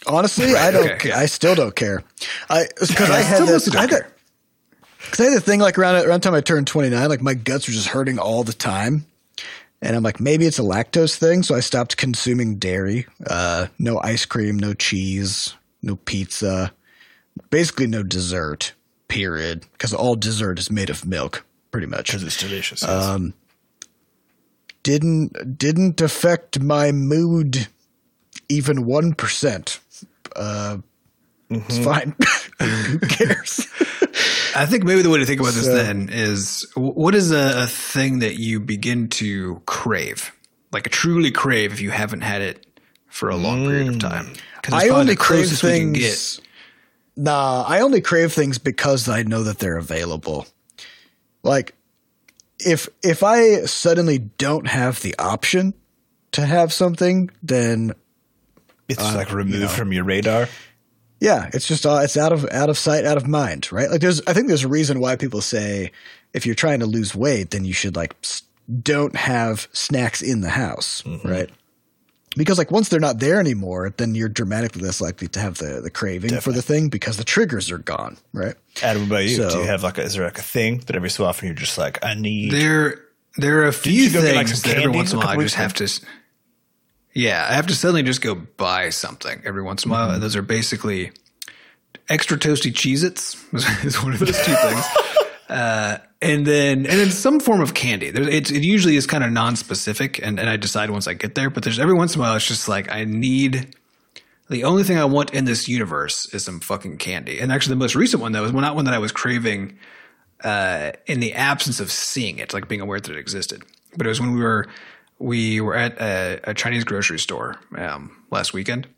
Honestly, I don't. okay. I still don't care. I because I had still this. I had. Because I had the thing like around around the time I turned twenty nine, like my guts were just hurting all the time, and I'm like maybe it's a lactose thing, so I stopped consuming dairy. Uh, no ice cream, no cheese, no pizza, basically no dessert. Period. Because all dessert is made of milk, pretty much. Because it's delicious. Um, Didn't didn't affect my mood even one percent. Uh, It's fine. Who cares? I think maybe the way to think about this So- then is what is a, a thing that you begin to crave, like a truly crave if you haven't had it for a long period of time? 'Cause it's I only crave closest we can things. Nah, I only crave things because I know that they're available. Like, if if I suddenly don't have the option to have something, then it's like removed from your radar. yeah, it's just uh, it's out of out of sight, out of mind, right? Like, there's I think there's a reason why people say if you're trying to lose weight, then you should like don't have snacks in the house, right? Because like once they're not there anymore, then you're dramatically less likely to have the the craving for the thing because the triggers are gone, right? Adam, what about you? Do you have like a, is there like a thing that every so often you're just like, I need There, there are a few you go get, like, things that every once in a a while I just have to. Yeah, I have to suddenly just go buy something every once in a while. Mm-hmm. Those are basically extra toasty Cheez-Its is one of those two things. Uh, and then and then some form of candy. It, it usually is kind of non-specific, and, and I decide once I get there. But there's every once in a while it's just like I need the only thing I want in this universe is some fucking candy. And actually, the most recent one though is not one that I was craving uh, in the absence of seeing it, like being aware that it existed. But it was when we were we were at a, a Chinese grocery store um, last weekend,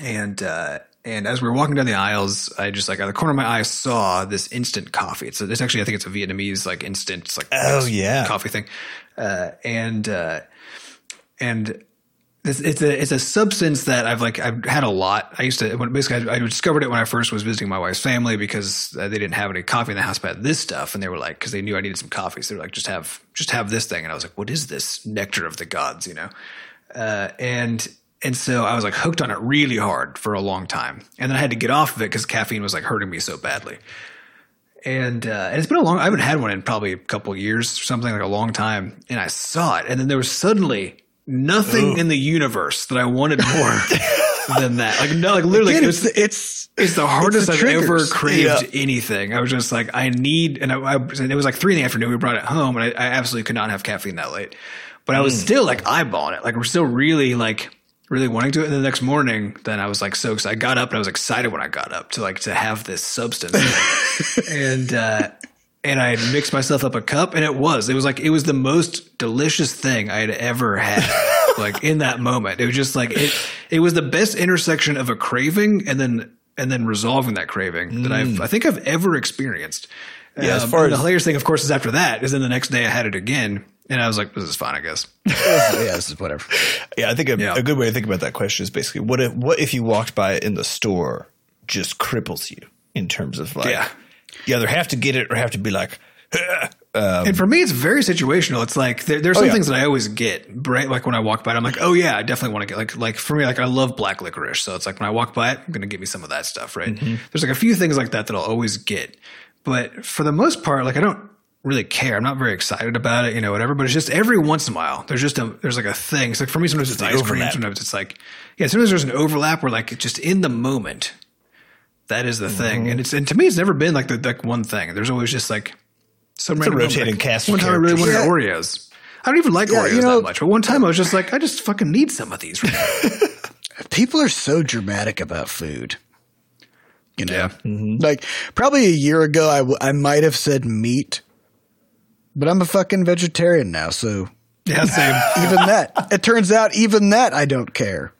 and uh, and as we were walking down the aisles, I just like out of the corner of my eye saw this instant coffee. It's, a, it's actually I think it's a Vietnamese like instant it's like Oh, yeah. coffee thing, uh, and uh, and It's, it's a it's a substance that I've like I've had a lot. I used to when basically I, I discovered it when I first was visiting my wife's family because uh, they didn't have any coffee in the house, but had this stuff, and they were like because they knew I needed some coffee, so they were like just have just have this thing, and I was like, what is this nectar of the gods, you know? Uh, and and so I was like hooked on it really hard for a long time, and then I had to get off of it because caffeine was like hurting me so badly. And uh, and it's been a long. I haven't had one in probably a couple years or something like a long time. And I saw it, and then there was suddenly nothing in the universe that I wanted more than that. Like no, like literally, Again, it it's was, the, it's it's the hardest the I've ever craved anything. I was just like, I need, and I, I and it was like three in the afternoon. We brought it home, and I, I absolutely could not have caffeine that late. But I was still like eyeballing it. Like we're still really like really wanting to. And the next morning, then I was like so excited. I got up and I was excited when I got up to like to have this substance, and uh, and I had mixed myself up a cup, and it was it was like it was the most delicious thing I had ever had. like in that moment, it was just like it. It was the best intersection of a craving and then and then resolving that craving that I've I think I've ever experienced. Yeah, as Um, far and the as- hilarious thing, of course, is after that is then the next day I had it again, and I was like, "This is fine, I guess." yeah, this is whatever. Yeah, I think a, Yeah. a good way to think about that question is basically what if what if you walked by it in the store just cripples you in terms of like Yeah. You either have to get it or have to be like um, And for me, it's very situational. It's like there, there's some Oh, yeah. things that I always get, right? Like when I walk by it, I'm like, oh yeah, I definitely want to get like like for me, like I love black licorice, so it's like when I walk by it, I'm gonna get me some of that stuff, right? Mm-hmm. There's like a few things like that that I'll always get, but for the most part, like I don't really care. I'm not very excited about it, you know, whatever. But it's just every once in a while, there's just a there's like a thing. It's like for me, sometimes it's the ice cream, sometimes it's like yeah, sometimes there's an overlap where like just in the moment. That is the Mm-hmm. thing, and it's and to me, it's never been like the like one thing. There's always just like some a random moment, rotating like, cast One time I really characters. wanted Oreos. I don't even like Yeah, Oreos you know- that much, but one time I was just like, I just fucking need some of these. Right now. People are so dramatic about food. You know, Yeah. like probably a year ago, I, w- I might have said meat, but I'm a fucking vegetarian now. So yeah, same. even that, it turns out even that I don't care.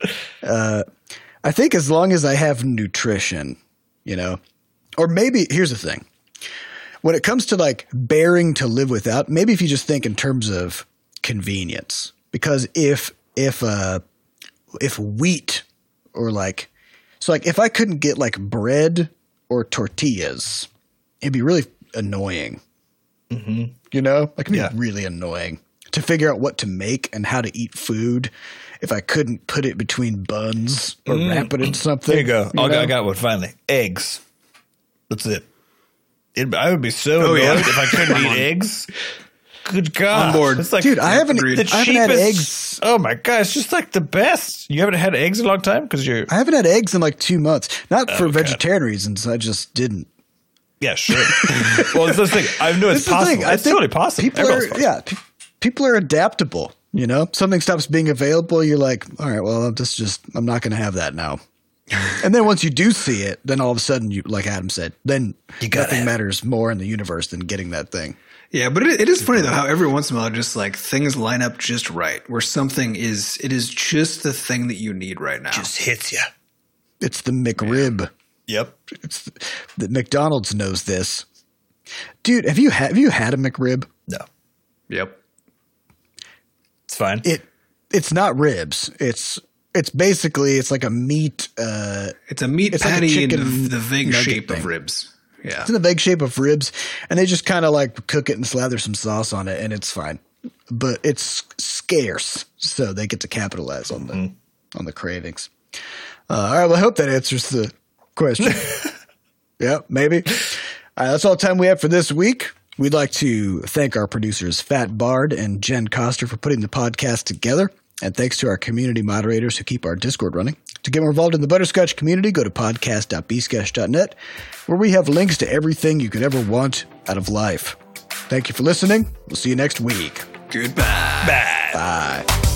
Uh, I think as long as I have nutrition, you know, or maybe here's the thing. When it comes to like bearing to live without, maybe if you just think in terms of convenience, because if if uh if wheat or like so like if I couldn't get like bread or tortillas, it'd be really annoying. You know, like it'd be Yeah. really annoying to figure out what to make and how to eat food. If I couldn't put it between buns or mm. wrap it in something, there you go. I, got. I got one finally. Eggs. That's it. it I would be so Oh, annoyed yeah. if I couldn't eat eggs. Good God, On board. It's like Dude, I haven't, agreed. the I haven't had eggs. Oh my god, it's just like the best. You haven't had eggs in a long time because you're I haven't had eggs in like two months. Not for God. vegetarian reasons. I just didn't. yeah sure. well, it's the thing. I know it's This is the possible. thing. I It's think totally possible. People Everyone's are, possible. yeah, pe- people are adaptable. You know, something stops being available. You're like, all right, well, this just, I'm not going to have that now. and then once you do see it, then all of a sudden, you, like Adam said, then nothing have matters more in the universe than getting that thing. Yeah, but it, it is funny though how every once in a while, just like things line up just right, where something is, it is just the thing that you need right now. just hits you. It's the McRib. Yep. It's the McDonald's knows this. Dude, have you had have you had a McRib? No, yep. It's fine. It it's not ribs. It's it's basically it's like a meat uh It's a meat It's like a patty in the, the vague shape thing. of ribs. Yeah. it's in the vague shape of ribs and they just kind of like cook it and slather some sauce on it and it's fine but it's scarce so they get to capitalize on the on the cravings uh, all right well i hope that answers the question yeah maybe all right that's all the time we have for this week we'd like to thank our producers fat bard and jen coster for putting the podcast together and thanks to our community moderators who keep our Discord running. To get more involved in the Butterscotch community, go to podcast.bscotch.net, where we have links to everything you could ever want out of life. Thank you for listening. We'll see you next week. Goodbye. Bad. Bye.